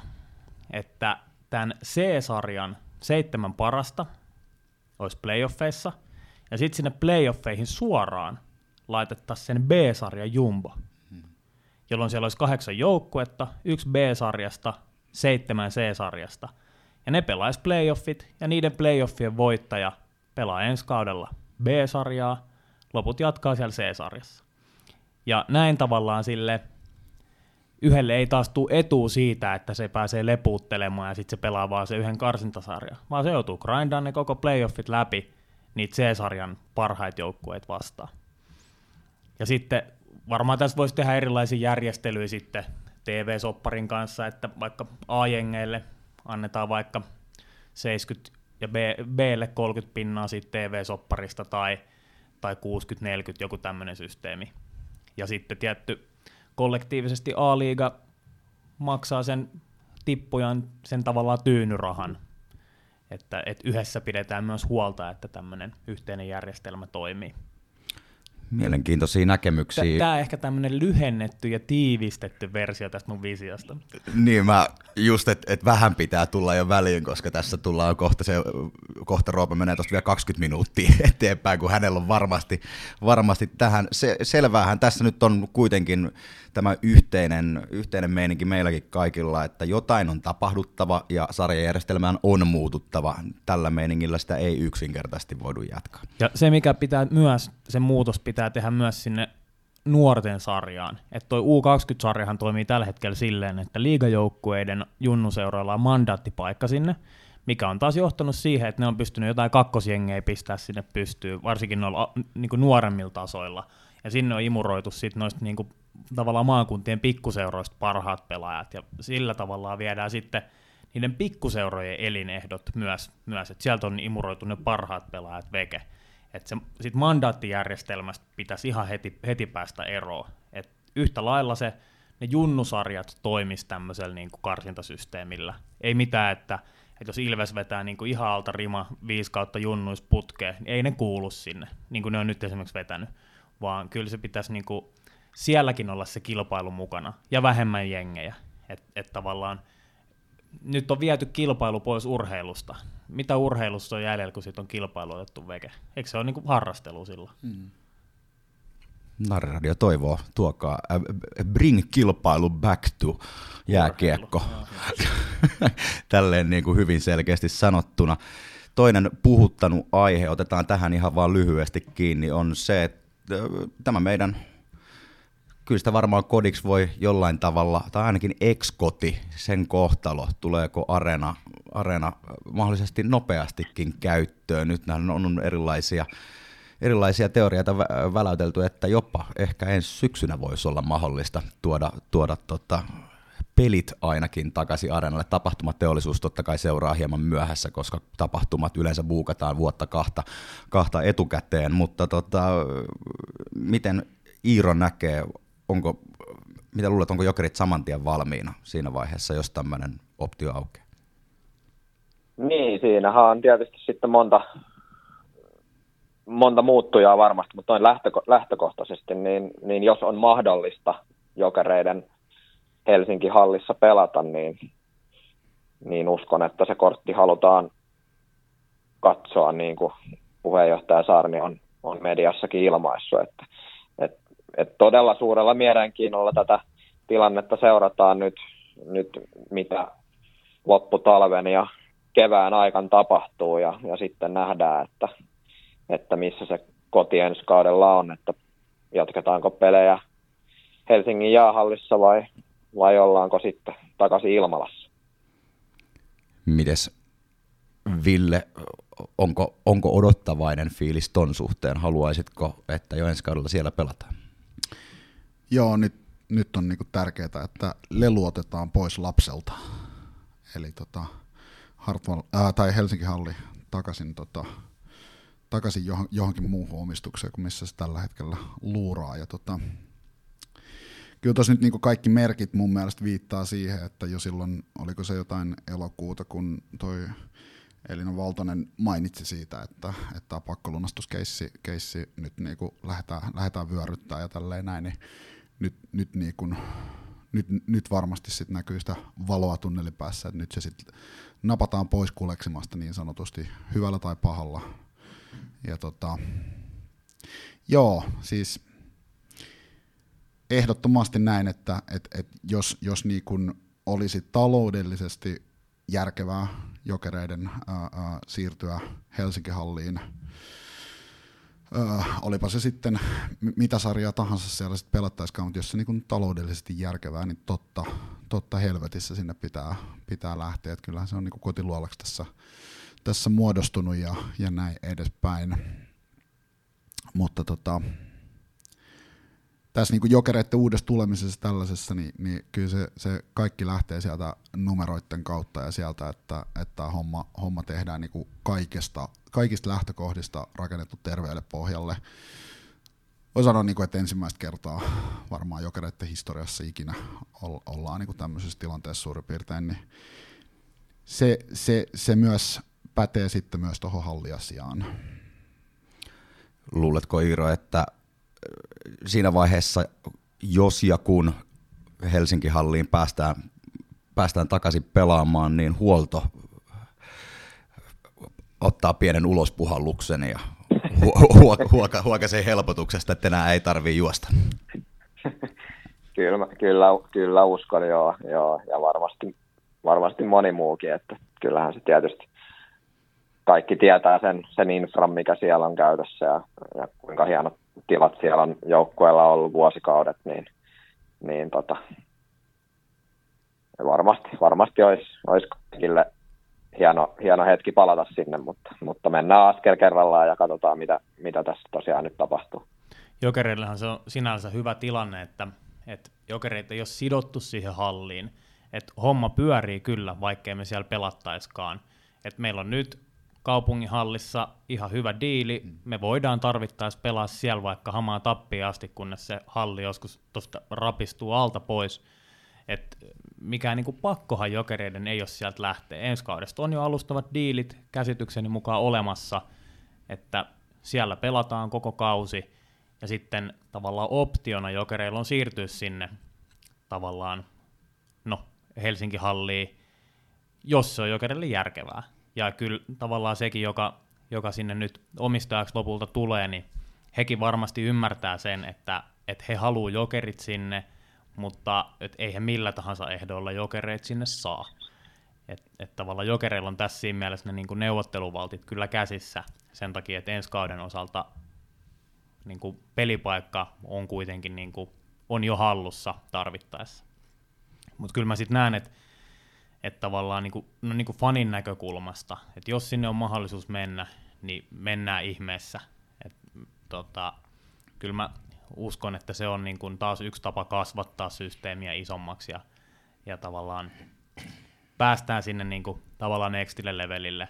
Speaker 2: että tämän C-sarjan seitsemän parasta olisi playoffeissa, ja sitten sinne playoffeihin suoraan laitettaisiin sen B-sarjan jumbo, jolloin siellä olisi kahdeksan joukkuetta, yksi B-sarjasta, seitsemän C-sarjasta, ja ne pelaisi playoffit, ja niiden playoffien voittaja pelaa ensi kaudella B-sarjaa, loput jatkaa siellä C-sarjassa. Ja näin tavallaan sille yhdelle ei taas tule etu siitä, että se pääsee lepuuttelemaan ja sitten se pelaa vaan se yhden karsintasarjan, vaan se joutuu grindaan ne koko playoffit läpi niitä C-sarjan parhaita joukkueita vastaan. Ja sitten varmaan tässä voisi tehdä erilaisia järjestelyjä sitten TV-sopparin kanssa, että vaikka A-jengeille annetaan vaikka 70 ja B, Blle 30 pinnaa siitä TV-sopparista tai, tai 60-40 joku tämmöinen systeemi. Ja sitten tietty kollektiivisesti A-liiga maksaa sen tippujan sen tavallaan tyynyrahan, että, että yhdessä pidetään myös huolta, että tämmöinen yhteinen järjestelmä toimii.
Speaker 1: Mielenkiintoisia näkemyksiä.
Speaker 2: Tämä ehkä tämmöinen lyhennetty ja tiivistetty versio tästä mun visiosta.
Speaker 1: Niin, mä just, että et vähän pitää tulla jo väliin, koska tässä tullaan kohta, se, kohta Roope menee tuosta vielä 20 minuuttia eteenpäin, kun hänellä on varmasti, varmasti tähän. Se, selväähän tässä nyt on kuitenkin tämä yhteinen, yhteinen meininki meilläkin kaikilla, että jotain on tapahduttava ja sarjajärjestelmään on muututtava. Tällä meiningillä sitä ei yksinkertaisesti voidu jatkaa.
Speaker 2: Ja se, mikä pitää myös, se muutos pitää tehdä myös sinne nuorten sarjaan. Että toi U20-sarjahan toimii tällä hetkellä silleen, että liigajoukkueiden junnuseuroilla on mandaattipaikka sinne, mikä on taas johtanut siihen, että ne on pystynyt jotain kakkosjengejä pistää sinne pystyyn, varsinkin noilla niin nuoremmilla tasoilla. Ja sinne on imuroitu sitten noista niin kuin, tavallaan maakuntien pikkuseuroista parhaat pelaajat, ja sillä tavalla viedään sitten niiden pikkuseurojen elinehdot myös, myös että sieltä on imuroitu ne parhaat pelaajat veke. Että se sit mandaattijärjestelmästä pitäisi ihan heti, heti päästä eroon. Et yhtä lailla se, ne junnusarjat toimisi tämmöisellä niin kuin karsintasysteemillä. Ei mitään, että, että jos Ilves vetää niin kuin ihan alta rima 5 kautta junnuis putkeen, niin ei ne kuulu sinne, niin kuin ne on nyt esimerkiksi vetänyt, vaan kyllä se pitäisi niin kuin sielläkin olla se kilpailu mukana ja vähemmän jengejä. Että et tavallaan nyt on viety kilpailu pois urheilusta. Mitä urheilusta on jäljellä, kun siitä on kilpailu otettu veke? Eikö se ole niin kuin harrastelu silloin? Mm.
Speaker 1: Narradio toivoo, tuokaa, äh, bring kilpailu back to jääkiekko. Tälleen niin kuin hyvin selkeästi sanottuna. Toinen puhuttanut aihe, otetaan tähän ihan vaan lyhyesti kiinni, on se, että tämä meidän kyllä sitä varmaan kodiksi voi jollain tavalla, tai ainakin ex-koti, sen kohtalo, tuleeko arena, arena mahdollisesti nopeastikin käyttöön. Nyt on erilaisia, erilaisia teorioita väläytelty, että jopa ehkä ensi syksynä voisi olla mahdollista tuoda, tuoda tota, pelit ainakin takaisin areenalle. Tapahtumateollisuus totta kai seuraa hieman myöhässä, koska tapahtumat yleensä buukataan vuotta kahta, kahta etukäteen, mutta tota, miten Iiro näkee, onko, mitä luulet, onko jokerit saman tien valmiina siinä vaiheessa, jos tämmöinen optio aukeaa?
Speaker 4: Niin, siinähän on tietysti sitten monta, monta muuttujaa varmasti, mutta noin lähtöko- lähtökohtaisesti, niin, niin jos on mahdollista jokereiden Helsinki-hallissa pelata, niin, niin uskon, että se kortti halutaan katsoa, niin kuin puheenjohtaja Saarni on, on mediassakin ilmaissut, että et, et todella suurella mielenkiinnolla tätä tilannetta seurataan nyt, nyt mitä lopputalven ja kevään aikan tapahtuu ja, ja sitten nähdään, että, että missä se koti ensi kaudella on, että jatketaanko pelejä Helsingin jäähallissa vai, vai ollaanko sitten takaisin Ilmalassa.
Speaker 1: Mites Ville, onko, onko odottavainen fiilis ton suhteen? Haluaisitko, että jo ensi kaudella siellä pelataan?
Speaker 3: Joo, nyt, nyt on niinku tärkeää, että leluotetaan pois lapselta. Eli tota, Hartwall, ää, tai Helsinki Halli takaisin tota, takaisin johonkin muuhun omistukseen kuin missä se tällä hetkellä luuraa. Ja tota, kyllä tuossa nyt niin kaikki merkit mun mielestä viittaa siihen, että jo silloin, oliko se jotain elokuuta, kun toi Elina Valtonen mainitsi siitä, että, että pakkolunastuskeissi keissi nyt niin lähdetään, lähdetään vyöryttää ja tälleen näin, niin nyt, nyt, niin kuin, nyt, nyt varmasti sit näkyy sitä valoa tunnelin päässä, että nyt se sitten napataan pois kuleksimasta niin sanotusti hyvällä tai pahalla. Ja tota, joo, siis ehdottomasti näin, että et, et jos, jos niin kun olisi taloudellisesti järkevää jokereiden ää, ää, siirtyä Helsinki-halliin, ää, olipa se sitten mitä sarjaa tahansa siellä sitten pelattaisikaan, mutta jos se niin taloudellisesti järkevää, niin totta, totta helvetissä sinne pitää, pitää lähteä. Että kyllähän se on niin kotiluolaksi tässä, tässä muodostunut ja, ja näin edespäin. Mutta tota, tässä niin jokereiden uudessa tulemisessa tällaisessa, niin, niin kyllä se, se kaikki lähtee sieltä numeroiden kautta ja sieltä, että, että homma, homma tehdään niin kaikista, kaikista lähtökohdista rakennettu terveelle pohjalle. Voisi sanoa, niin kuin, että ensimmäistä kertaa varmaan jokereiden historiassa ikinä ollaan niin kuin tämmöisessä tilanteessa suurin piirtein, niin se, se, se myös pätee sitten myös tuohon halliasiaan.
Speaker 1: Luuletko Iiro, että siinä vaiheessa, jos ja kun Helsinki-halliin päästään, päästään takaisin pelaamaan, niin huolto ottaa pienen ulospuhalluksen ja huoka, huoka, huokaisee helpotuksesta, että enää ei tarvitse juosta.
Speaker 4: Kyllä, kyllä, kyllä uskon joo, joo, ja varmasti, varmasti moni muukin, että kyllähän se tietysti kaikki tietää sen, sen infran, mikä siellä on käytössä ja, ja kuinka hienot tilat siellä on joukkueella ollut vuosikaudet, niin, niin tota, varmasti, varmasti olisi, olisi kaikille hieno, hieno hetki palata sinne, mutta, mutta mennään askel kerrallaan ja katsotaan, mitä, mitä tässä tosiaan nyt tapahtuu.
Speaker 2: Jokereillehan se on sinänsä hyvä tilanne, että, että jokereita ei ole sidottu siihen halliin, että homma pyörii kyllä, vaikkei me siellä pelattaiskaan. että meillä on nyt kaupunginhallissa ihan hyvä diili. Mm. Me voidaan tarvittaessa pelaa siellä vaikka hamaa tappia asti, kunnes se halli joskus tuosta rapistuu alta pois. Et mikään niinku pakkohan jokereiden ei ole sieltä lähteä. Ensi kaudesta on jo alustavat diilit käsitykseni mukaan olemassa, että siellä pelataan koko kausi, ja sitten tavallaan optiona jokereilla on siirtyä sinne tavallaan, no Helsinki-halliin, jos se on jokerille järkevää. Ja kyllä tavallaan sekin, joka, joka sinne nyt omistajaksi lopulta tulee, niin hekin varmasti ymmärtää sen, että, että he haluaa jokerit sinne, mutta et ei he millä tahansa ehdoilla jokereet sinne saa. Että et tavallaan jokereilla on tässä siinä mielessä ne niin neuvotteluvaltit kyllä käsissä sen takia, että ensi kauden osalta niin kuin pelipaikka on kuitenkin niin kuin, on jo hallussa tarvittaessa. Mutta kyllä mä sitten näen, että että tavallaan niin kuin, no niin kuin fanin näkökulmasta, että jos sinne on mahdollisuus mennä, niin mennään ihmeessä. Et, tota, kyllä mä uskon, että se on niin kuin taas yksi tapa kasvattaa systeemiä isommaksi ja, ja tavallaan päästään sinne niin kuin, tavallaan nextille levelille.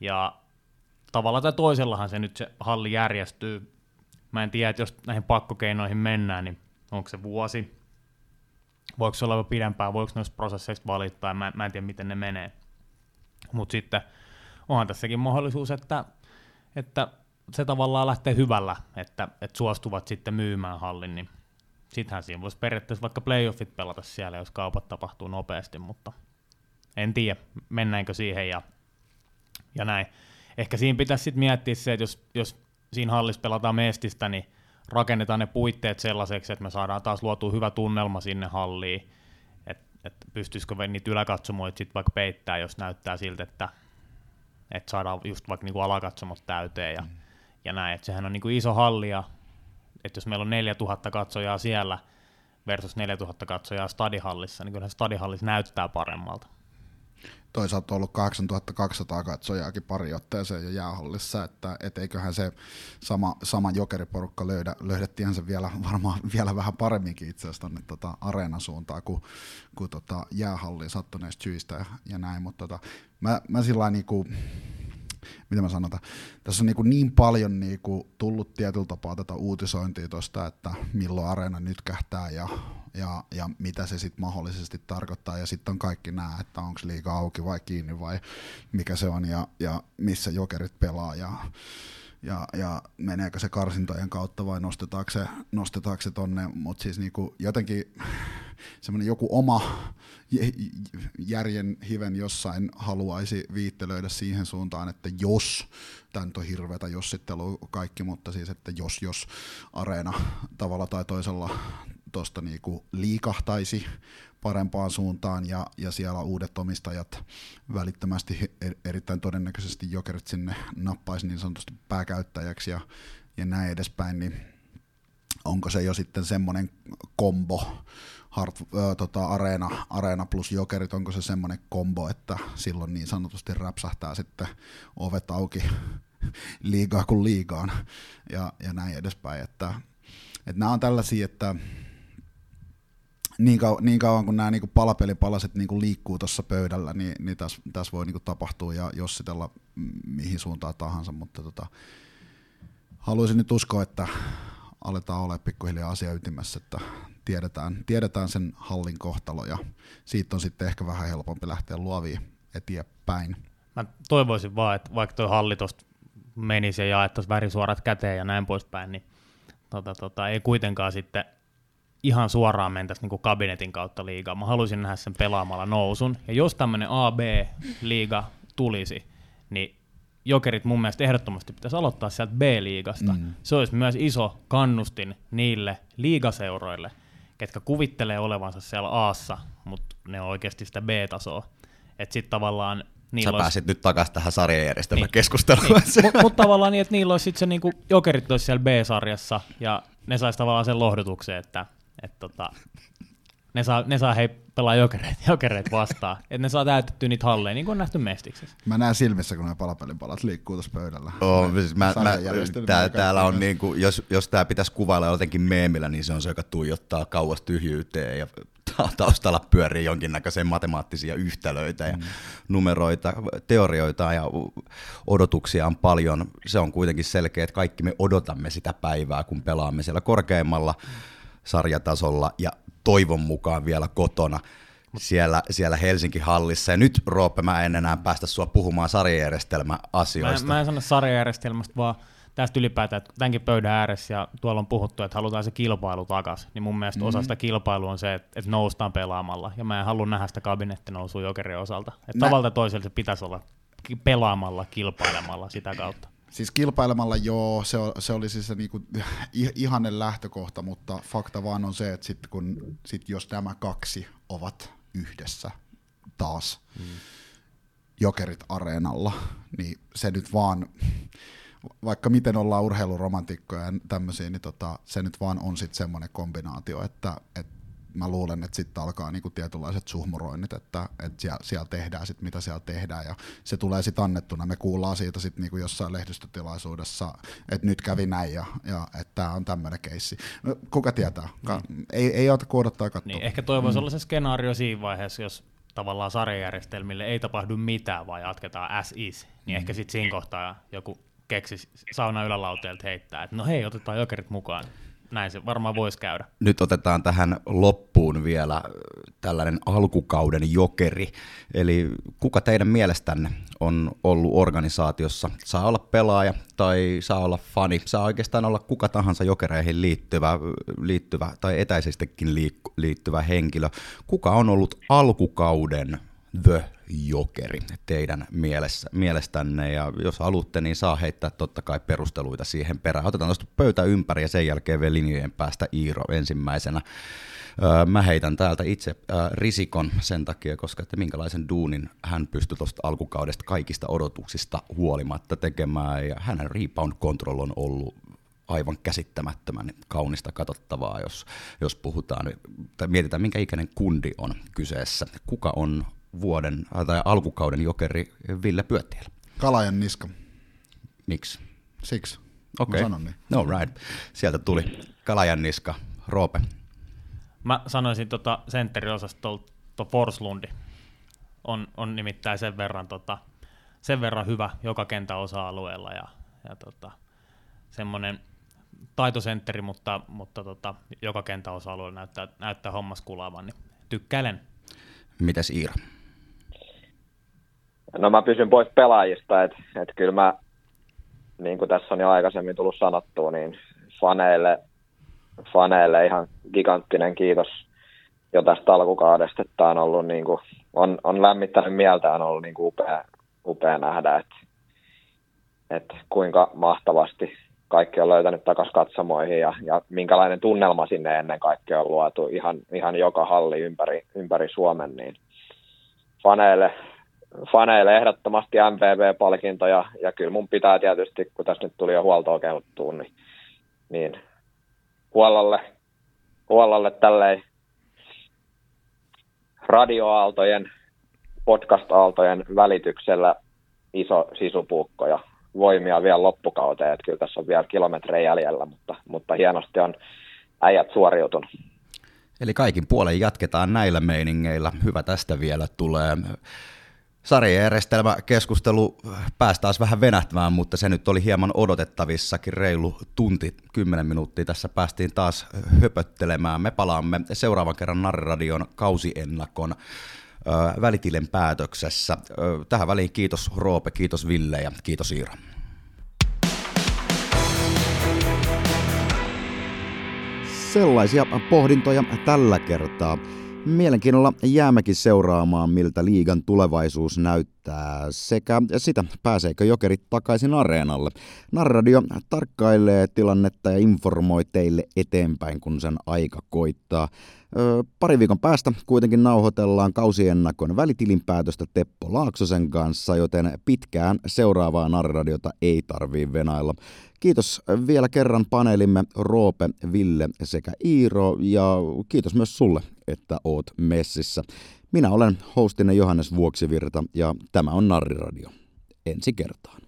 Speaker 2: Ja tavalla tai toisellahan se nyt se halli järjestyy. Mä en tiedä, että jos näihin pakkokeinoihin mennään, niin onko se vuosi, voiko se olla pidempään, voiko noista prosesseista valittaa, mä, mä en tiedä miten ne menee. Mutta sitten onhan tässäkin mahdollisuus, että, että se tavallaan lähtee hyvällä, että, että suostuvat sitten myymään hallin, niin sittenhän siinä voisi periaatteessa vaikka playoffit pelata siellä, jos kaupat tapahtuu nopeasti, mutta en tiedä, mennäänkö siihen ja, ja näin. Ehkä siinä pitäisi sitten miettiä se, että jos, jos siinä hallissa pelataan mestistä, niin rakennetaan ne puitteet sellaiseksi, että me saadaan taas luotua hyvä tunnelma sinne halliin, että et pystyisikö niitä yläkatsomoita sitten vaikka peittää, jos näyttää siltä, että et saadaan just vaikka niinku alakatsomot täyteen ja, mm. ja näin, että sehän on niinku iso halli ja että jos meillä on 4000 katsojaa siellä versus 4000 katsojaa stadihallissa, niin kyllä stadihallissa näyttää paremmalta
Speaker 3: toisaalta ollut 8200 katsojaakin pari otteeseen jo jäähallissa, että et eiköhän se sama, sama jokeriporukka löydä, löydettiin se vielä varmaan vielä vähän paremminkin itse asiassa tuonne tota areenasuuntaan kuin, kuin tota jäähalliin sattuneista syistä ja, ja näin, mutta tota, mä, mä sillä niinku, mitä mä sanotaan, tässä on niin, kuin niin paljon niin kuin tullut tietyllä tapaa tätä uutisointia tuosta, että milloin areena nyt kähtää ja, ja, ja mitä se sitten mahdollisesti tarkoittaa. Ja sitten on kaikki nämä, että onko liiga auki vai kiinni vai mikä se on ja, ja missä jokerit pelaa ja ja, ja meneekö se karsintojen kautta vai nostetaanko se, nostetaanko se tonne, mutta siis niinku jotenkin semmoinen joku oma järjen hiven jossain haluaisi viittelöidä siihen suuntaan, että jos, tämä on hirveätä jossittelu kaikki, mutta siis että jos, jos areena tavalla tai toisella tuosta niinku liikahtaisi parempaan suuntaan ja, ja siellä uudet omistajat välittömästi er, erittäin todennäköisesti jokerit sinne nappaisi niin sanotusti pääkäyttäjäksi ja, ja näin edespäin, niin onko se jo sitten semmoinen kombo, Hard, äh, tota, Areena, Areena plus Jokerit, onko se semmoinen kombo, että silloin niin sanotusti räpsähtää sitten ovet auki liigaa kuin liigaan ja, ja näin edespäin. Että, että nämä on tällaisia, että niin, kau- niin kauan kun nämä niin palapelipalaset niin liikkuu tuossa pöydällä, niin, niin tässä, tässä voi niin tapahtua ja jossitella mihin suuntaan tahansa, mutta tota, haluaisin nyt uskoa, että aletaan olla pikkuhiljaa asia ytimessä, että tiedetään, tiedetään sen hallin kohtalo ja siitä on sitten ehkä vähän helpompi lähteä luoviin eteenpäin.
Speaker 2: Mä toivoisin vaan, että vaikka tuo halli menisi ja jaettaisiin värisuorat käteen ja näin poispäin, niin tota, tota, ei kuitenkaan sitten ihan suoraan mentäisi niin kabinetin kautta liigaan. Mä haluaisin nähdä sen pelaamalla nousun. Ja jos tämmöinen AB-liiga tulisi, niin jokerit mun mielestä ehdottomasti pitäisi aloittaa sieltä B-liigasta. Mm. Se olisi myös iso kannustin niille liigaseuroille, ketkä kuvittelee olevansa siellä Aassa, mutta ne on oikeasti sitä B-tasoa. Että sitten tavallaan
Speaker 1: Niillä Sä olisi... pääsit nyt takaisin tähän sarjajärjestelmän niin. keskusteluun. Niin.
Speaker 2: Mutta mut tavallaan niin, että niillä olisi sitten se niinku, jokerit olisi siellä B-sarjassa ja ne saisi tavallaan sen lohdutuksen, että et tota, ne saa, ne saa hei pelaa jokereet, jokereet vastaan. että ne saa täytettyä niitä halleja, niin kuin on nähty Mestiksessä.
Speaker 3: Mä näen silmissä, kun nämä palapelin palat liikkuu tuossa pöydällä.
Speaker 1: Oh, siis mä, mä, tää, täällä on niin kuin, jos, jos tämä pitäisi kuvailla jotenkin meemillä, niin se on se, joka tuijottaa kauas tyhjyyteen ja taustalla pyörii jonkinnäköisiä matemaattisia yhtälöitä ja mm. numeroita, teorioita ja odotuksia on paljon. Se on kuitenkin selkeä, että kaikki me odotamme sitä päivää, kun pelaamme siellä korkeammalla. Mm sarjatasolla ja toivon mukaan vielä kotona siellä, siellä Helsinki hallissa. Ja nyt Roope, mä en enää päästä sua puhumaan sarjajärjestelmäasioista.
Speaker 2: Mä, mä en sano sarjajärjestelmästä, vaan tästä ylipäätään, että tämänkin pöydän ääressä ja tuolla on puhuttu, että halutaan se kilpailu takaisin, niin mun mielestä mm-hmm. osa sitä kilpailua on se, että, että noustaan pelaamalla, ja mä en halua nähdä sitä kabinettinousua jokerin osalta. Että Nä... tavalla toiselta se pitäisi olla pelaamalla, kilpailemalla sitä kautta.
Speaker 3: Siis kilpailemalla joo, se, se oli siis se niinku ihanen lähtökohta, mutta fakta vaan on se, että sit kun, sit jos nämä kaksi ovat yhdessä taas mm. jokerit areenalla, niin se nyt vaan, vaikka miten ollaan urheiluromantikkoja ja tämmöisiä, niin tota, se nyt vaan on sitten semmoinen kombinaatio, että, että mä luulen, että sitten alkaa niinku tietynlaiset suhmuroinnit, että, että siellä, siellä tehdään sit, mitä siellä tehdään, ja se tulee sitten annettuna. Me kuullaan siitä sitten niinku jossain lehdistötilaisuudessa, että nyt kävi näin, ja, ja että tämä on tämmöinen keissi. No, kuka tietää? Ka- niin. ei, ei ota kuin odottaa katsoa.
Speaker 2: Niin, ehkä toivoisi mm. olla se skenaario siinä vaiheessa, jos tavallaan sarjajärjestelmille ei tapahdu mitään, vaan jatketaan as is, niin mm. ehkä sitten siinä kohtaa joku keksi sauna ylälauteelta heittää, että no hei, otetaan jokerit mukaan näin se varmaan voisi käydä.
Speaker 1: Nyt otetaan tähän loppuun vielä tällainen alkukauden jokeri. Eli kuka teidän mielestänne on ollut organisaatiossa? Saa olla pelaaja tai saa olla fani, saa oikeastaan olla kuka tahansa jokereihin liittyvä, liittyvä tai etäisestikin liittyvä henkilö. Kuka on ollut alkukauden The Jokeri teidän mielessä, mielestänne, ja jos haluatte, niin saa heittää totta kai perusteluita siihen perään. Otetaan tuosta pöytä ympäri ja sen jälkeen vielä linjojen päästä Iiro ensimmäisenä. Mä heitän täältä itse Risikon sen takia, koska että minkälaisen duunin hän pystyi tuosta alkukaudesta kaikista odotuksista huolimatta tekemään, ja hänen rebound control on ollut aivan käsittämättömän kaunista katsottavaa, jos, jos puhutaan, tai mietitään minkä ikäinen kundi on kyseessä. Kuka on vuoden tai alkukauden jokeri Ville Pyöttiellä.
Speaker 3: Kalajan niska.
Speaker 1: Miksi?
Speaker 3: Siksi.
Speaker 1: Okei. Okay. Niin. No right. Sieltä tuli Kalajan niska. Roope.
Speaker 2: Mä sanoisin tota sentteriosastolta Forslundi. On, on nimittäin sen verran tota, sen verran hyvä joka kentän osa-alueella ja, ja tota, semmoinen taitosentteri, mutta, mutta tota, joka kentän osa-alueella näyttää, näyttää hommas kulaavan, niin tykkäilen.
Speaker 1: Mitäs Iira?
Speaker 4: No mä pysyn pois pelaajista, että et kyllä mä, niin kuin tässä on jo aikaisemmin tullut sanottua, niin faneille, faneille ihan giganttinen kiitos jo tästä alkukaudesta, että on ollut niin kuin, on, on lämmittänyt mieltä, on ollut niin kuin upea, upea nähdä, että, että kuinka mahtavasti kaikki on löytänyt takaisin katsomoihin ja, ja minkälainen tunnelma sinne ennen kaikkea on luotu ihan, ihan joka halli ympäri, ympäri Suomen, niin faneille, faneille ehdottomasti MVV-palkinto ja, ja kyllä mun pitää tietysti, kun tässä nyt tuli jo huoltoa kehuttua, niin, niin huollolle, huollolle tälleen radioaaltojen, podcast-aaltojen välityksellä iso sisupuukko ja voimia vielä loppukauteen, että kyllä tässä on vielä kilometrejä jäljellä, mutta, mutta hienosti on äijät suoriutunut.
Speaker 1: Eli kaikin puolen jatketaan näillä meiningeillä. Hyvä tästä vielä tulee. Sarjajärjestelmä keskustelu pääsi taas vähän venähtämään, mutta se nyt oli hieman odotettavissakin. Reilu tunti, kymmenen minuuttia tässä päästiin taas höpöttelemään. Me palaamme seuraavan kerran Narradion kausiennakon välitilen päätöksessä. Tähän väliin kiitos Roope, kiitos Ville ja kiitos Iira. Sellaisia pohdintoja tällä kertaa. Mielenkiinnolla jäämäkin seuraamaan, miltä liigan tulevaisuus näyttää sekä sitä, pääseekö jokerit takaisin areenalle. Narradio tarkkailee tilannetta ja informoi teille eteenpäin, kun sen aika koittaa. Pari viikon päästä kuitenkin nauhoitellaan kausiennakon välitilinpäätöstä Teppo Laaksosen kanssa, joten pitkään seuraavaa narradiota ei tarvii venailla. Kiitos vielä kerran paneelimme Roope, Ville sekä Iiro ja kiitos myös sulle, että oot messissä. Minä olen hostinne Johannes Vuoksivirta ja tämä on Narriradio. Ensi kertaan.